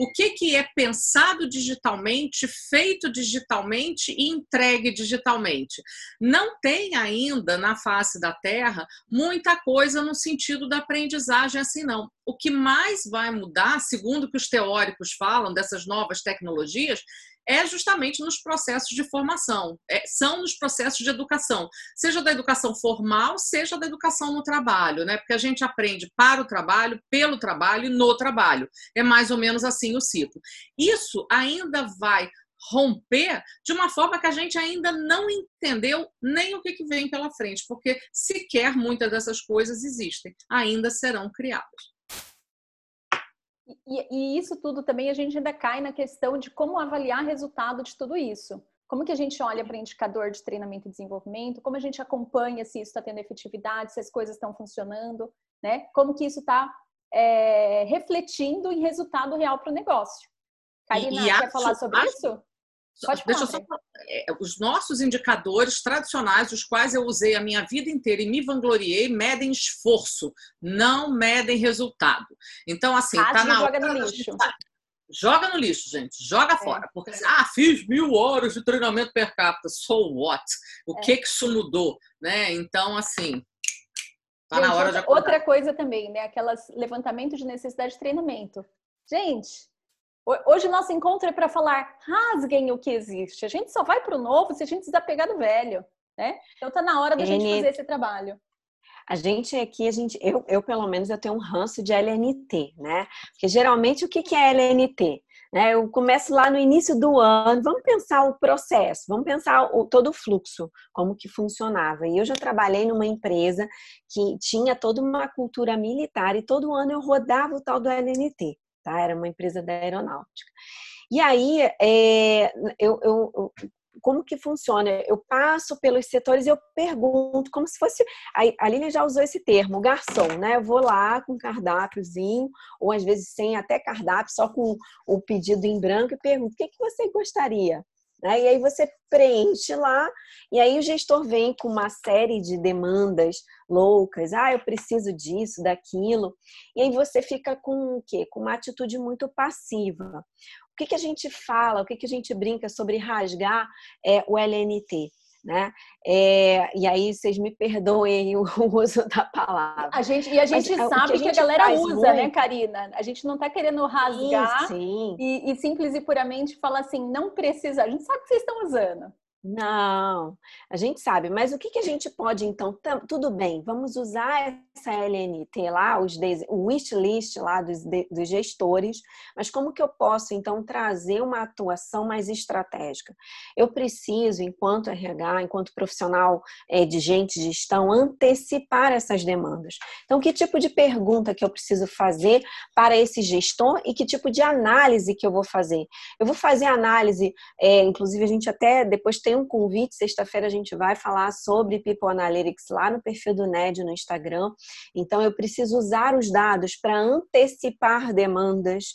Speaker 3: O que, que é pensado digitalmente, feito digitalmente e entregue digitalmente? Não tem ainda na face da Terra muita coisa no sentido da aprendizagem assim, não. O que mais vai mudar, segundo o que os teóricos falam dessas novas tecnologias, é justamente nos processos de formação, é, são nos processos de educação, seja da educação formal, seja da educação no trabalho, né? Porque a gente aprende para o trabalho, pelo trabalho e no trabalho. É mais ou menos assim o ciclo. Isso ainda vai romper de uma forma que a gente ainda não entendeu nem o que, que vem pela frente, porque sequer muitas dessas coisas existem, ainda serão criadas.
Speaker 1: E, e, isso tudo também a gente ainda cai na questão de como avaliar resultado de tudo isso. Como que a gente olha para indicador de treinamento e desenvolvimento? Como a gente acompanha se isso está tendo efetividade, se as coisas estão funcionando, né? Como que isso está é, refletindo em resultado real para o negócio? Karina, e, e quer falar sobre acho, isso?
Speaker 3: Pode Deixa eu só é, os nossos indicadores tradicionais, os quais eu usei a minha vida inteira e me vangloriei, medem esforço, não medem resultado. Então, assim, tá na
Speaker 1: joga no lixo.
Speaker 3: Joga no lixo, gente. Joga é. fora. Porque, ah, fiz mil horas de treinamento per capita. So what? O é. que que isso mudou? Né? Então, assim,
Speaker 1: tá gente, na hora de acordar. Outra coisa também, né? Aquelas levantamento de necessidade de treinamento. Gente, Hoje nosso encontro é para falar rasguem o que existe. A gente só vai para o novo se a gente desapegar do velho, né? Então está na hora da gente fazer esse trabalho.
Speaker 2: A gente aqui, a gente, eu, eu pelo menos eu tenho um ranço de LNT, né? Porque geralmente o que, que é LNT? Né? Eu começo lá no início do ano, vamos pensar o processo, vamos pensar o, todo o fluxo, como que funcionava. E eu já trabalhei numa empresa que tinha toda uma cultura militar e todo ano eu rodava o tal do LNT tá? Era uma empresa da aeronáutica. E aí, é, eu, eu, como que funciona? Eu passo pelos setores e eu pergunto, como se fosse. A Lilian já usou esse termo, garçom, né? Eu vou lá com cardápiozinho, ou às vezes sem até cardápio, só com o pedido em branco, e pergunto: o que, que você gostaria? Né? E aí você preenche lá, e aí o gestor vem com uma série de demandas loucas, ah, eu preciso disso, daquilo, e aí você fica com o quê? Com uma atitude muito passiva. O que, que a gente fala, o que, que a gente brinca sobre rasgar é, o LNT? Né? É, e aí vocês me perdoem o uso da palavra.
Speaker 1: A gente, e a gente Mas, sabe que a, gente que a galera usa, muito... né, Karina? A gente não está querendo rasgar sim, sim. E, e simples e puramente falar assim, não precisa. A gente sabe que vocês estão usando.
Speaker 2: Não, a gente sabe, mas o que, que a gente pode então? Tudo bem, vamos usar essa LNT lá, os o wish list lá dos, dos gestores, mas como que eu posso então trazer uma atuação mais estratégica? Eu preciso, enquanto RH, enquanto profissional é, de gente de gestão, antecipar essas demandas. Então, que tipo de pergunta que eu preciso fazer para esse gestor e que tipo de análise que eu vou fazer? Eu vou fazer análise, é, inclusive a gente até depois tem tem um convite, sexta-feira a gente vai falar sobre People Analytics lá no perfil do NED no Instagram. Então, eu preciso usar os dados para antecipar demandas,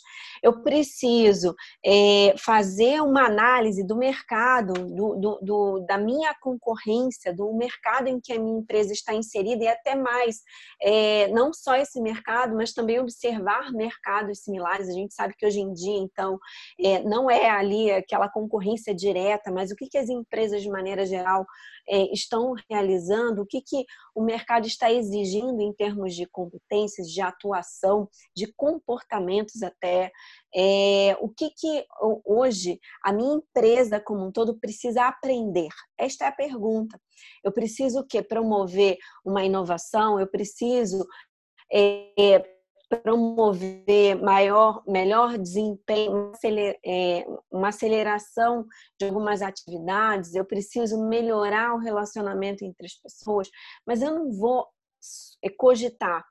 Speaker 2: eu preciso é, fazer uma análise do mercado, do, do, do, da minha concorrência, do mercado em que a minha empresa está inserida e até mais, é, não só esse mercado, mas também observar mercados similares. A gente sabe que hoje em dia, então, é, não é ali aquela concorrência direta, mas o que, que as empresas, de maneira geral, é, estão realizando, o que, que o mercado está exigindo em termos de competências, de atuação, de comportamentos até. É, o que, que hoje a minha empresa como um todo precisa aprender? Esta é a pergunta. Eu preciso o quê? Promover uma inovação, eu preciso é, promover maior, melhor desempenho, é, uma aceleração de algumas atividades, eu preciso melhorar o relacionamento entre as pessoas, mas eu não vou cogitar,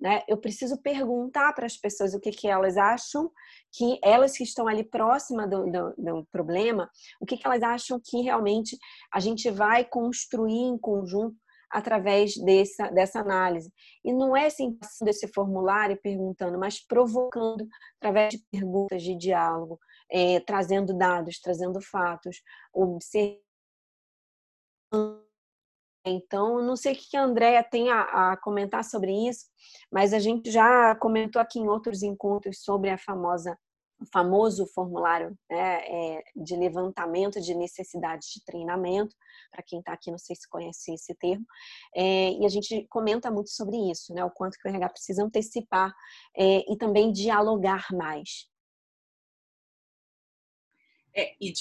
Speaker 2: né? Eu preciso perguntar para as pessoas o que, que elas acham, que elas que estão ali próxima do, do, do problema, o que, que elas acham que realmente a gente vai construir em conjunto através dessa, dessa análise. E não é assim, desse formulário perguntando, mas provocando através de perguntas de diálogo, é, trazendo dados, trazendo fatos, observando. Então, não sei o que a Andrea tem a, a, comentar sobre isso, mas a gente já comentou aqui em outros encontros sobre a famosa o famoso formulário né, é, de levantamento de necessidades de treinamento, para quem está aqui, não sei se conhece esse termo, é, e a gente comenta muito sobre isso, né, o quanto que o RH precisa antecipar é, e também dialogar mais.
Speaker 3: É, e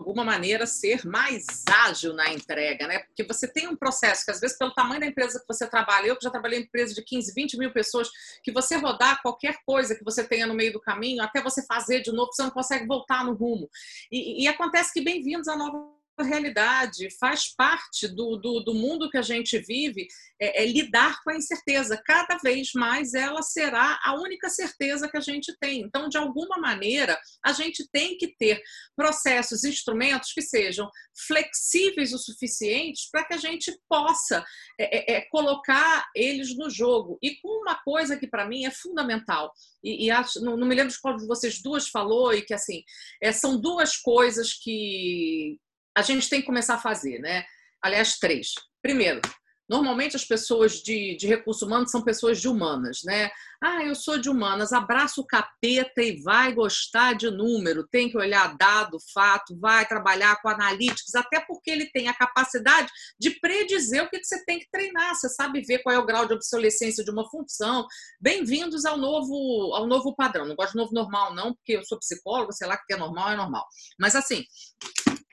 Speaker 3: alguma maneira ser mais ágil na entrega, né? Porque você tem um processo que às vezes pelo tamanho da empresa que você trabalha, eu que já trabalhei em empresa de 15, 20 mil pessoas, que você rodar qualquer coisa que você tenha no meio do caminho, até você fazer de novo, você não consegue voltar no rumo. E, e acontece que bem-vindos à nova realidade, faz parte do, do, do, mundo que a gente vive, é, é, lidar com a incerteza. Cada vez mais ela será a única certeza que a gente tem. Então, de alguma maneira, a gente tem que ter processos, instrumentos que sejam flexíveis o suficientes para que a gente possa é, é, é, colocar eles no jogo. E com uma coisa que para mim é fundamental, e, e acho, não, não, me lembro de qual de vocês duas falou, e que assim, é, são duas coisas que a gente tem que começar a fazer, né? Aliás, três. Primeiro, normalmente as pessoas de, de recursos humanos são pessoas de humanas, né? Ah, eu sou de humanas, abraça o capeta e vai gostar de número, tem que olhar dado, fato, vai trabalhar com analytics, até porque ele tem a capacidade de predizer o que você tem que treinar, você sabe ver qual é o grau de obsolescência de uma função. Bem-vindos ao novo, ao novo padrão. Não gosto de novo normal, não, porque eu sou psicóloga, sei lá que é normal, é normal. Mas assim,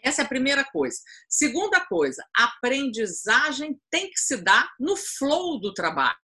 Speaker 3: essa é a primeira coisa. Segunda coisa, a aprendizagem tem que se dar no flow do trabalho.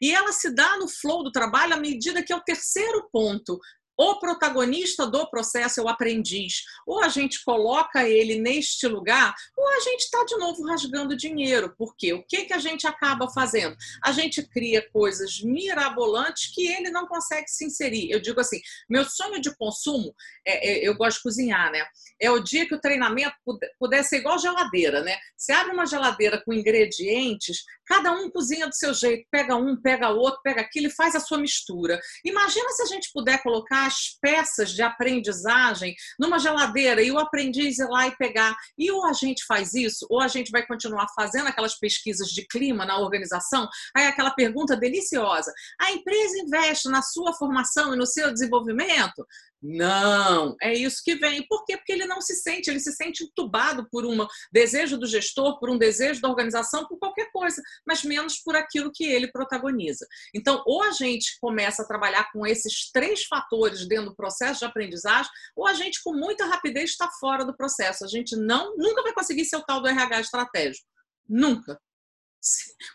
Speaker 3: E ela se dá no flow do trabalho à medida que é o terceiro ponto o protagonista do processo é o aprendiz. Ou a gente coloca ele neste lugar, ou a gente está de novo rasgando dinheiro. Porque o que, que a gente acaba fazendo? A gente cria coisas mirabolantes que ele não consegue se inserir. Eu digo assim: meu sonho de consumo, é, é, eu gosto de cozinhar, né? É o dia que o treinamento pudesse ser igual geladeira, né? Você abre uma geladeira com ingredientes, cada um cozinha do seu jeito, pega um, pega outro, pega aquilo e faz a sua mistura. Imagina se a gente puder colocar as peças de aprendizagem numa geladeira e o aprendiz ir lá e pegar. E ou a gente faz isso, ou a gente vai continuar fazendo aquelas pesquisas de clima na organização. Aí aquela pergunta deliciosa: a empresa investe na sua formação e no seu desenvolvimento? Não, é isso que vem. Por quê? Porque ele não se sente, ele se sente entubado por um desejo do gestor, por um desejo da organização, por qualquer coisa, mas menos por aquilo que ele protagoniza. Então, ou a gente começa a trabalhar com esses três fatores dentro do processo de aprendizagem, ou a gente, com muita rapidez, está fora do processo. A gente não, nunca vai conseguir ser o tal do RH estratégico. Nunca.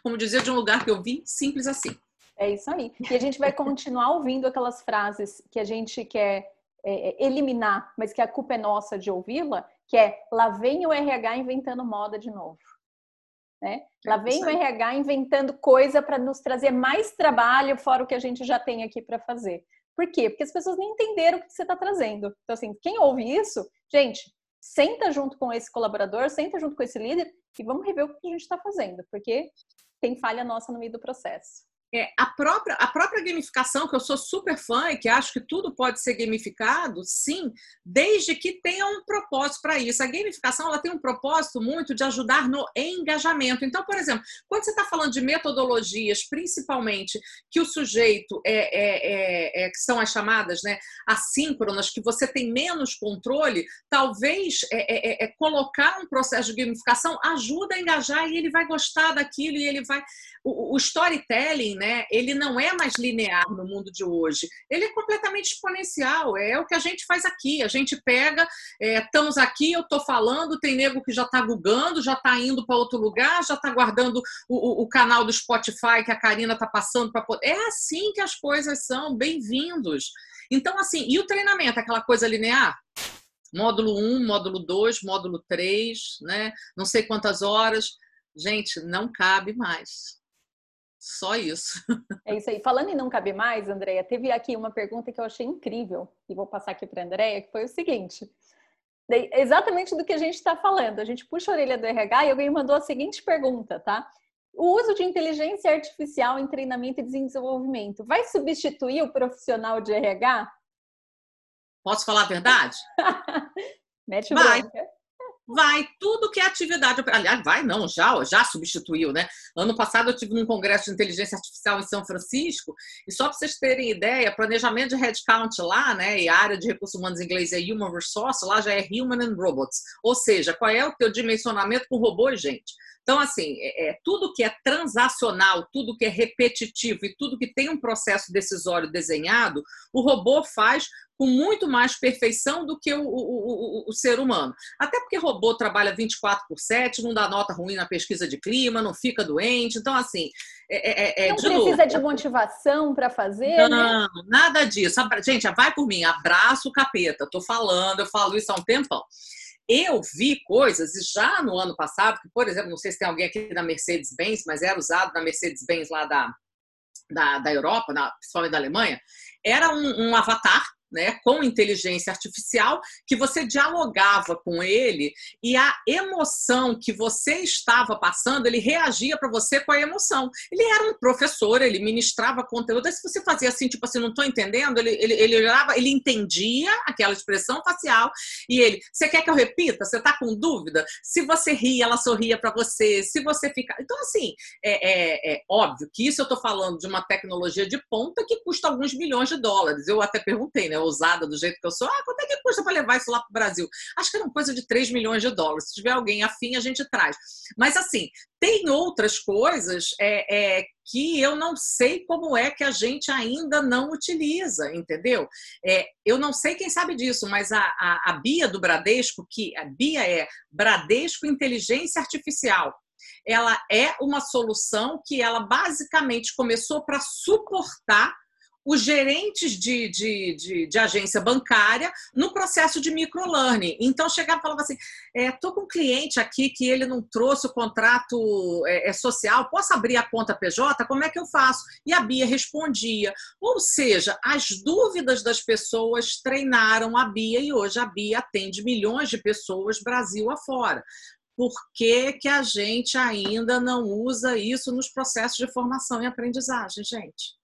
Speaker 3: Como dizia de um lugar que eu vi, simples assim.
Speaker 1: É isso aí. E a gente vai continuar ouvindo aquelas frases que a gente quer é, é, eliminar, mas que a culpa é nossa de ouvi-la, que é lá vem o RH inventando moda de novo. Né? Lá é vem o RH inventando coisa para nos trazer mais trabalho fora o que a gente já tem aqui para fazer. Por quê? Porque as pessoas nem entenderam o que você está trazendo. Então, assim, quem ouve isso, gente, senta junto com esse colaborador, senta junto com esse líder e vamos rever o que a gente está fazendo, porque tem falha nossa no meio do processo.
Speaker 3: É, a, própria, a própria gamificação, que eu sou super fã e que acho que tudo pode ser gamificado, sim, desde que tenha um propósito para isso. A gamificação ela tem um propósito muito de ajudar no engajamento. Então, por exemplo, quando você está falando de metodologias, principalmente que o sujeito é, é, é, é, que são as chamadas né, assíncronas, que você tem menos controle, talvez é, é, é, colocar um processo de gamificação ajuda a engajar e ele vai gostar daquilo e ele vai. O, o storytelling né, ele não é mais linear no mundo de hoje. Ele é completamente exponencial. É o que a gente faz aqui. A gente pega, é, estamos aqui, eu estou falando, tem nego que já está gugando, já está indo para outro lugar, já está guardando o, o, o, canal do Spotify que a Karina está passando para poder. É assim que as coisas são. Bem-vindos. Então, assim, e o treinamento, aquela coisa linear? Módulo 1, módulo 2, módulo 3, né? Não sei quantas horas. Gente, não cabe mais. Só isso.
Speaker 1: É isso aí. Falando em não cabe mais, Andréia, teve aqui uma pergunta que eu achei incrível e vou passar aqui para a Andréia, que foi o seguinte. Exatamente do que a gente está falando. A gente puxa a orelha do RH e alguém mandou a seguinte pergunta, tá? O uso de inteligência artificial em treinamento e desenvolvimento vai substituir o profissional de RH?
Speaker 3: Posso falar a verdade?
Speaker 1: Mete vai.
Speaker 3: Vai tudo que é atividade. Aliás, vai não, já, já substituiu, né? Ano passado eu tive num congresso de inteligência artificial em São Francisco, e só para vocês terem ideia, planejamento de headcount lá, né? E a área de recursos humanos em inglês é Human Resource, lá já é Human and Robots. Ou seja, qual é o teu dimensionamento com robô e gente? Então, assim, é, é, tudo que é transacional, tudo que é repetitivo e tudo que tem um processo decisório desenhado, o robô faz com muito mais perfeição do que o, o, o, o, ser humano. Até porque robô trabalha 24 por 7, não dá nota ruim na pesquisa de clima, não fica doente. Então, assim. É, é, é
Speaker 1: não de precisa novo. de motivação para fazer.
Speaker 3: Né? Não, né? nada disso. Gente, vai por mim, abraço o capeta. Estou falando, eu falo isso há um tempão. Eu vi coisas, e já no ano passado, que, por exemplo, não sei se tem alguém aqui da Mercedes-Benz, mas era usado na Mercedes-Benz lá da, da, da Europa, na, principalmente da Alemanha, era um, um avatar né, com inteligência artificial, que você dialogava com ele e a emoção que você estava passando, ele reagia para você com a emoção. Ele era um professor, ele ministrava conteúdo. Se você fazia assim, tipo assim, não estou entendendo, ele, ele, ele olhava, ele entendia aquela expressão facial e ele, você quer que eu repita? Você está com dúvida? Se você ria, ela sorria para você. Se você fica. Então, assim, é, é, é óbvio que isso eu estou falando de uma tecnologia de ponta que custa alguns milhões de dólares. Eu até perguntei, né? Ousada do jeito que eu sou, ah, quanto é que custa para levar isso lá para o Brasil? Acho que era uma coisa de 3 milhões de dólares. Se tiver alguém afim, a gente traz. Mas, assim, tem outras coisas é, é, que eu não sei como é que a gente ainda não utiliza, entendeu? É, eu não sei quem sabe disso, mas a, a, a Bia do Bradesco, que a Bia é Bradesco Inteligência Artificial, ela é uma solução que ela basicamente começou para suportar os gerentes de, de, de, de, agência bancária no processo de microlearning. Então, chegava e falava assim: estou é, com um cliente aqui que ele não trouxe o contrato é, é, social, posso abrir a conta PJ? Como é que eu faço? E a Bia respondia. Ou seja, as dúvidas das pessoas treinaram a Bia e hoje a Bia atende milhões de pessoas Brasil afora. Por que, que a gente ainda não usa isso nos processos de formação e aprendizagem, gente?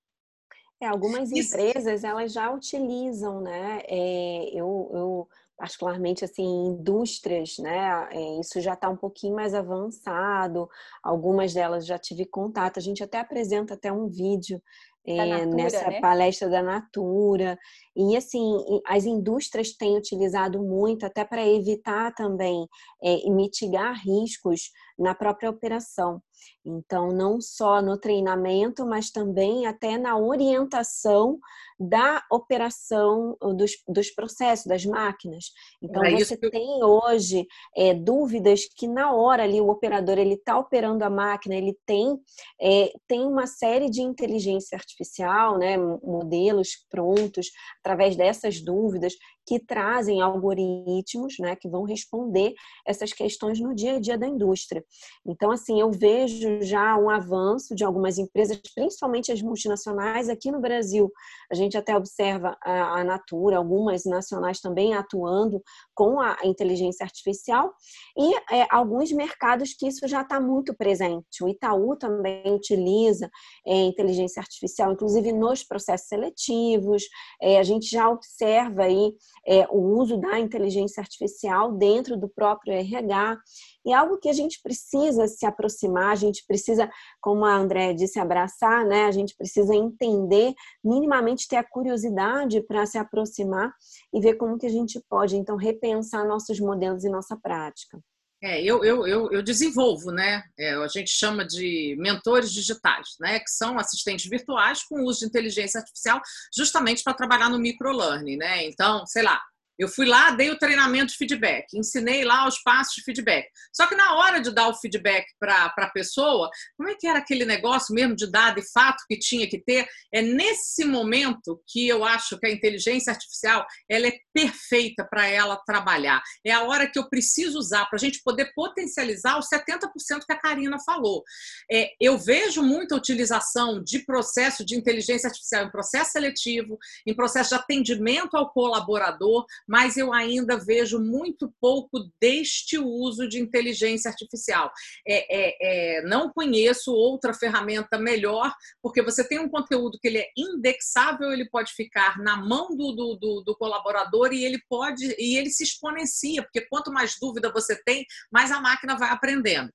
Speaker 2: É, algumas Isso. empresas elas já utilizam, né? É, eu, eu particularmente assim indústrias, né? É, isso já está um pouquinho mais avançado. Algumas delas já tive contato. A gente até apresenta até um vídeo é, Natura, nessa né? palestra da Natura. E assim, as indústrias têm utilizado muito até para evitar também é, e mitigar riscos na própria operação. Então, não só no treinamento, mas também até na orientação da operação dos, dos processos, das máquinas. Então, é você que... tem hoje é, dúvidas que na hora ali o operador ele está operando a máquina, ele tem, é, tem uma série de inteligência artificial, né, modelos prontos, através dessas dúvidas, que trazem algoritmos né, que vão responder essas questões no dia a dia da indústria. Então, assim, eu vejo já um avanço de algumas empresas, principalmente as multinacionais aqui no Brasil. A gente até observa a, a Natura, algumas nacionais também atuando com a inteligência artificial e é, alguns mercados que isso já está muito presente. O Itaú também utiliza é, inteligência artificial, inclusive nos processos seletivos. É, a gente já observa aí é, o uso da inteligência artificial dentro do próprio RH. E algo que a gente precisa se aproximar, a gente precisa, como a André disse, abraçar, né? A gente precisa entender, minimamente ter a curiosidade para se aproximar e ver como que a gente pode, então, repensar nossos modelos e nossa prática.
Speaker 3: É, eu, eu, eu, eu desenvolvo, né? É, a gente chama de mentores digitais, né? Que são assistentes virtuais com uso de inteligência artificial, justamente para trabalhar no microlearning, né? Então, sei lá, eu fui lá, dei o treinamento de feedback, ensinei lá os passos de feedback. Só que na hora de dar o feedback para a pessoa, como é que era aquele negócio mesmo de dado e fato que tinha que ter? É nesse momento que eu acho que a inteligência artificial ela é perfeita para ela trabalhar. É a hora que eu preciso usar para a gente poder potencializar os 70% que a Karina falou. É, eu vejo muita utilização de processo de inteligência artificial em processo seletivo, em processo de atendimento ao colaborador, mas eu ainda vejo muito pouco deste uso de inteligência artificial. É, é, é, não conheço outra ferramenta melhor, porque você tem um conteúdo que ele é indexável, ele pode ficar na mão do, do, do, do colaborador e ele pode e ele se exponencia, porque quanto mais dúvida você tem, mais a máquina vai aprendendo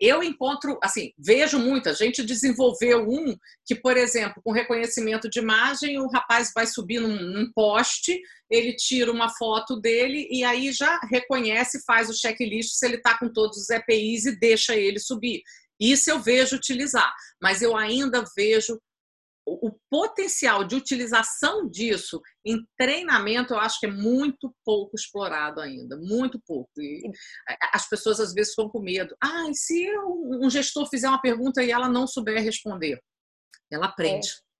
Speaker 3: eu encontro, assim, vejo muita gente desenvolveu um que, por exemplo, com reconhecimento de imagem, o rapaz vai subir num, num poste, ele tira uma foto dele e aí já reconhece, faz o checklist se ele está com todos os EPIs e deixa ele subir. Isso eu vejo utilizar, mas eu ainda vejo o potencial de utilização disso em treinamento eu acho que é muito pouco explorado ainda, muito pouco. E as pessoas às vezes ficam com medo. Ah, e se um gestor fizer uma pergunta e ela não souber responder? Ela aprende. É.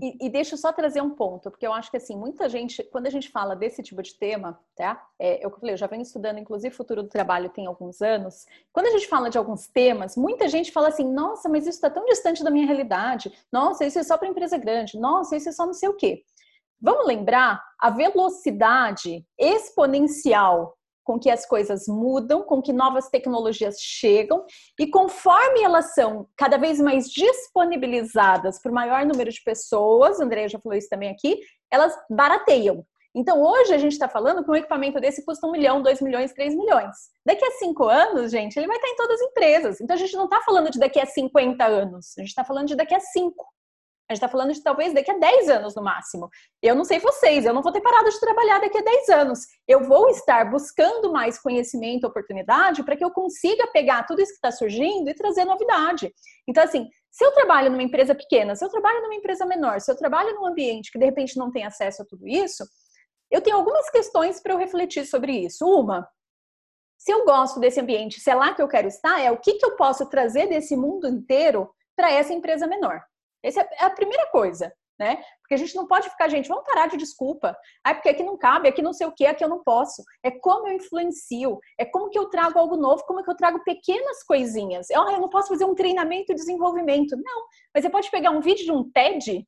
Speaker 1: E, e, deixa eu só trazer um ponto, porque eu acho que assim, muita gente, quando a gente fala desse tipo de tema, tá? É, eu falei, eu já venho estudando, inclusive, futuro do trabalho tem alguns anos. Quando a gente fala de alguns temas, muita gente fala assim, nossa, mas isso está tão distante da minha realidade, nossa, isso é só para empresa grande, nossa, isso é só não sei o quê. Vamos lembrar a velocidade exponencial com que as coisas mudam, com que novas tecnologias chegam e conforme elas são cada vez mais disponibilizadas para o maior número de pessoas, Andréia já falou isso também aqui, elas barateiam. Então, hoje a gente está falando que um equipamento desse custa um milhão, dois milhões, três milhões. Daqui a cinco anos, gente, ele vai estar em todas as empresas. Então, a gente não está falando de daqui a 50 anos, a gente está falando de daqui a cinco. A gente está falando de talvez daqui a 10 anos no máximo. Eu não sei vocês, eu não vou ter parado de trabalhar daqui a 10 anos. Eu vou estar buscando mais conhecimento, oportunidade, para que eu consiga pegar tudo isso que está surgindo e trazer novidade. Então, assim, se eu trabalho numa empresa pequena, se eu trabalho numa empresa menor, se eu trabalho num ambiente que de repente não tem acesso a tudo isso, eu tenho algumas questões para eu refletir sobre isso. Uma, se eu gosto desse ambiente, se é lá que eu quero estar, é o que, que eu posso trazer desse mundo inteiro para essa empresa menor. Essa é a primeira coisa, né? Porque a gente não pode ficar, gente, vamos parar de desculpa. Ah, porque aqui não cabe, aqui não sei o que, aqui eu não posso. É como eu influencio, é como que eu trago algo novo, como que eu trago pequenas coisinhas. Eu, eu não posso fazer um treinamento e desenvolvimento. Não, mas você pode pegar um vídeo de um TED,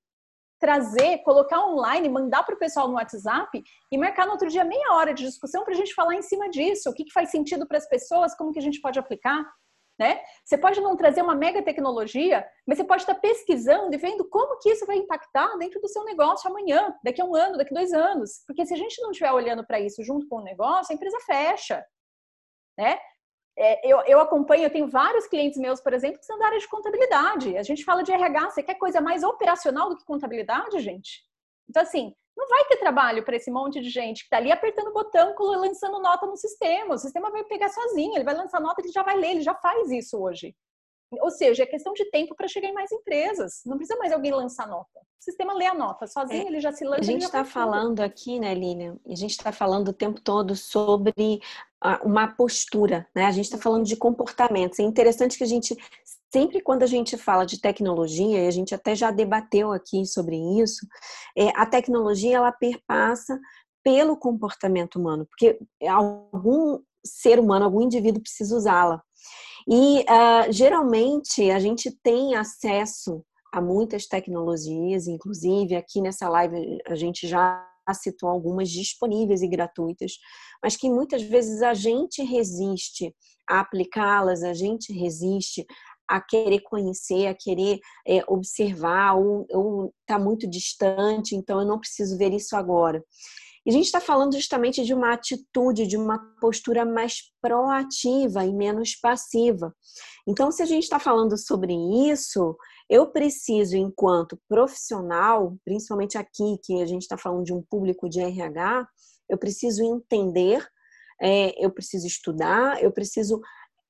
Speaker 1: trazer, colocar online, mandar para o pessoal no WhatsApp e marcar no outro dia meia hora de discussão para a gente falar em cima disso, o que, que faz sentido para as pessoas, como que a gente pode aplicar. Né? Você pode não trazer uma mega tecnologia, mas você pode estar pesquisando e vendo como que isso vai impactar dentro do seu negócio amanhã, daqui a um ano, daqui a dois anos. Porque se a gente não estiver olhando para isso junto com o negócio, a empresa fecha. Né? É, eu, eu, acompanho, eu tenho vários clientes meus, por exemplo, que são da área de contabilidade. A gente fala de RH, você quer coisa mais operacional do que contabilidade, gente? Então, assim, não vai ter trabalho para esse monte de gente que está ali apertando o botão, lançando nota no sistema. O sistema vai pegar sozinho, ele vai lançar nota, ele já vai ler, ele já faz isso hoje. Ou seja, é questão de tempo para chegar em mais empresas. Não precisa mais alguém lançar nota. O sistema lê a nota, sozinho é, ele já se lança.
Speaker 2: A gente está falando aqui, né, Lilian? A gente está falando o tempo todo sobre uma postura, né? A gente está falando de comportamentos. É interessante que a gente sempre quando a gente fala de tecnologia, e a gente até já debateu aqui sobre isso, é, a tecnologia ela perpassa pelo comportamento humano, porque algum ser humano, algum indivíduo precisa usá-la. E uh, geralmente a gente tem acesso a muitas tecnologias, inclusive aqui nessa live a gente já citou algumas disponíveis e gratuitas, mas que muitas vezes a gente resiste a aplicá-las, a gente resiste a querer conhecer, a querer é, observar, ou está muito distante, então eu não preciso ver isso agora. E a gente está falando justamente de uma atitude, de uma postura mais proativa e menos passiva. Então, se a gente está falando sobre isso, eu preciso, enquanto profissional, principalmente aqui, que a gente está falando de um público de RH, eu preciso entender, é, eu preciso estudar, eu preciso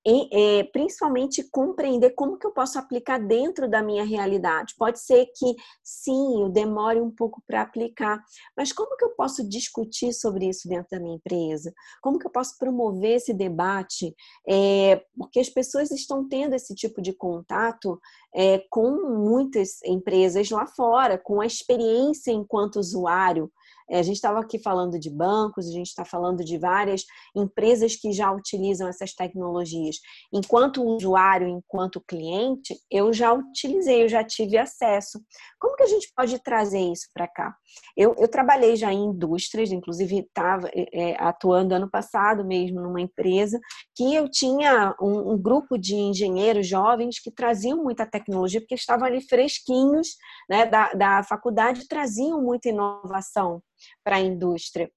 Speaker 2: é, principalmente compreender como que eu posso aplicar dentro da minha realidade. Pode ser que sim, eu demore um pouco para aplicar, mas como que eu posso discutir sobre isso dentro da minha empresa? Como que eu posso promover esse debate? É, porque as pessoas estão tendo esse tipo de contato é, com muitas empresas lá fora, com a experiência enquanto usuário a gente estava aqui falando de bancos, a gente está falando de várias empresas que já utilizam essas tecnologias. Enquanto usuário, enquanto cliente, eu já utilizei, eu já tive acesso. Como que a gente pode trazer isso para cá? Eu, eu, trabalhei já em indústrias, inclusive estava é, é, atuando ano passado mesmo numa empresa que eu tinha um, um grupo de engenheiros jovens que traziam muita tecnologia, porque estavam ali fresquinhos né, da, da faculdade, traziam muita inovação para a indústria.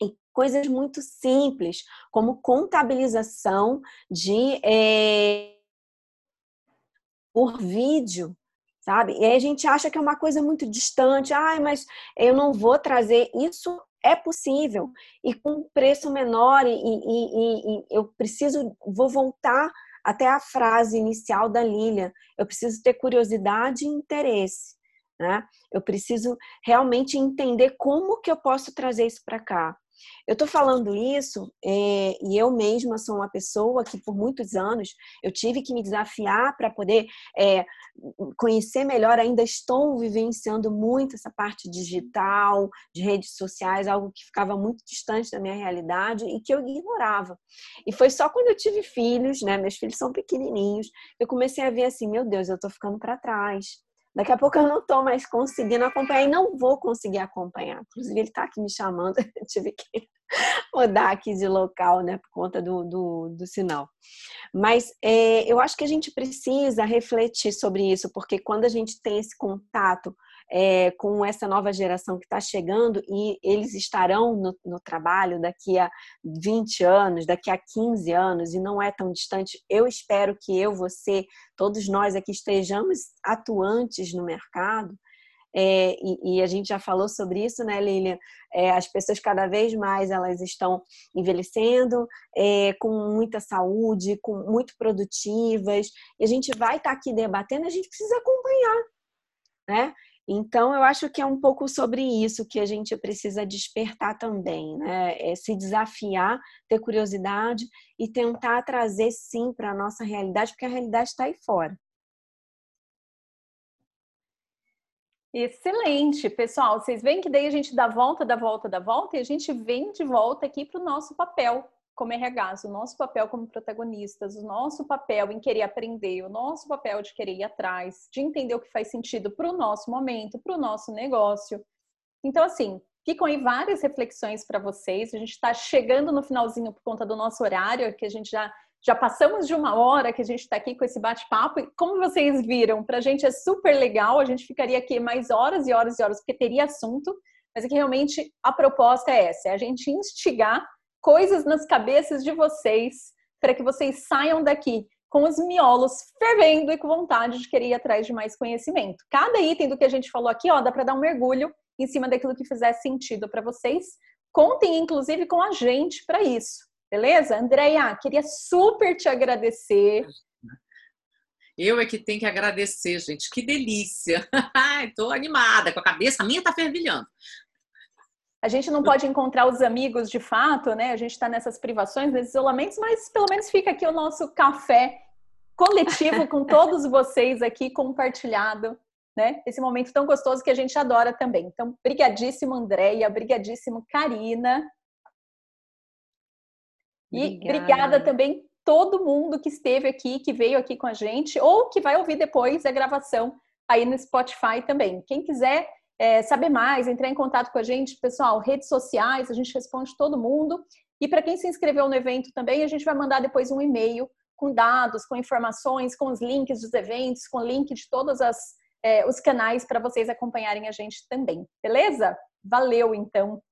Speaker 2: E coisas muito simples, como contabilização de é, por vídeo, sabe? E aí a gente acha que é uma coisa muito distante, ai, mas eu não vou trazer isso. É possível e com preço menor e, e, e, e eu preciso, vou voltar até a frase inicial da Lilia. Eu preciso ter curiosidade e interesse. Né? Eu preciso realmente entender como que eu posso trazer isso para cá. Eu estou falando isso é, e eu mesma sou uma pessoa que por muitos anos eu tive que me desafiar para poder é, conhecer melhor. Ainda estou vivenciando muito essa parte digital, de redes sociais, algo que ficava muito distante da minha realidade e que eu ignorava. E foi só quando eu tive filhos, né? Meus filhos são pequenininhos, eu comecei a ver assim, meu Deus, eu estou ficando para trás. Daqui a pouco eu não estou mais conseguindo acompanhar e não vou conseguir acompanhar. Inclusive, ele está aqui me chamando, eu tive que mudar aqui de local, né, por conta do, do, do sinal. Mas é, eu acho que a gente precisa refletir sobre isso, porque quando a gente tem esse contato é, com essa nova geração que está chegando e eles estarão no, no, trabalho daqui a 20 anos, daqui a 15 anos, e não é tão distante. Eu espero que eu, você, todos nós aqui estejamos atuantes no mercado. É, e, e, a gente já falou sobre isso, né, Lilian? É, as pessoas cada vez mais elas estão envelhecendo, é, com muita saúde, com muito produtivas, e a gente vai estar tá aqui debatendo, a gente precisa acompanhar, né? Então, eu acho que é um pouco sobre isso que a gente precisa despertar também, né? É se desafiar, ter curiosidade e tentar trazer sim para a nossa realidade, porque a realidade está aí fora.
Speaker 1: Excelente, pessoal. Vocês veem que daí a gente dá volta, dá volta, dá volta e a gente vem de volta aqui para o nosso papel, como RHs, o nosso papel como protagonistas, o nosso papel em querer aprender, o nosso papel de querer ir atrás, de entender o que faz sentido para o nosso momento, para o nosso negócio. Então, assim, ficam aí várias reflexões para vocês. A gente está chegando no finalzinho por conta do nosso horário, que a gente já Já passamos de uma hora que a gente está aqui com esse bate-papo e como vocês viram, para a gente é super legal, a gente ficaria aqui mais horas e horas e horas, porque teria assunto, mas é que realmente a proposta é essa, é a gente instigar coisas nas cabeças de vocês para que vocês saiam daqui com os miolos fervendo e com vontade de querer ir atrás de mais conhecimento. Cada item do que a gente falou aqui, ó, dá para dar um mergulho em cima daquilo que fizer sentido para vocês. Contem, inclusive, com a gente para isso, beleza? Andréia, queria super te agradecer.
Speaker 3: Eu é que tenho que agradecer, gente. Que delícia! Estou animada, com a cabeça, a minha está fervilhando.
Speaker 1: A gente não pode encontrar os amigos de fato, né? A gente está nessas privações, nesses isolamentos, mas pelo menos fica aqui o nosso café coletivo com todos vocês aqui compartilhado, né? Esse momento tão gostoso que a gente adora também. Então, brigadíssimo, Andréia, brigadíssimo, Karina. E obrigada. obrigada também todo mundo que esteve aqui, que veio aqui com a gente, ou que vai ouvir depois a gravação aí no Spotify também. Quem quiser é, saber mais, entrar em contato com a gente, pessoal, redes sociais, a gente responde todo mundo. E para quem se inscreveu no evento também, a gente vai mandar depois um e-mail com dados, com informações, com os links dos eventos, com o link de todos é, os canais para vocês acompanharem a gente também, beleza? Valeu, então!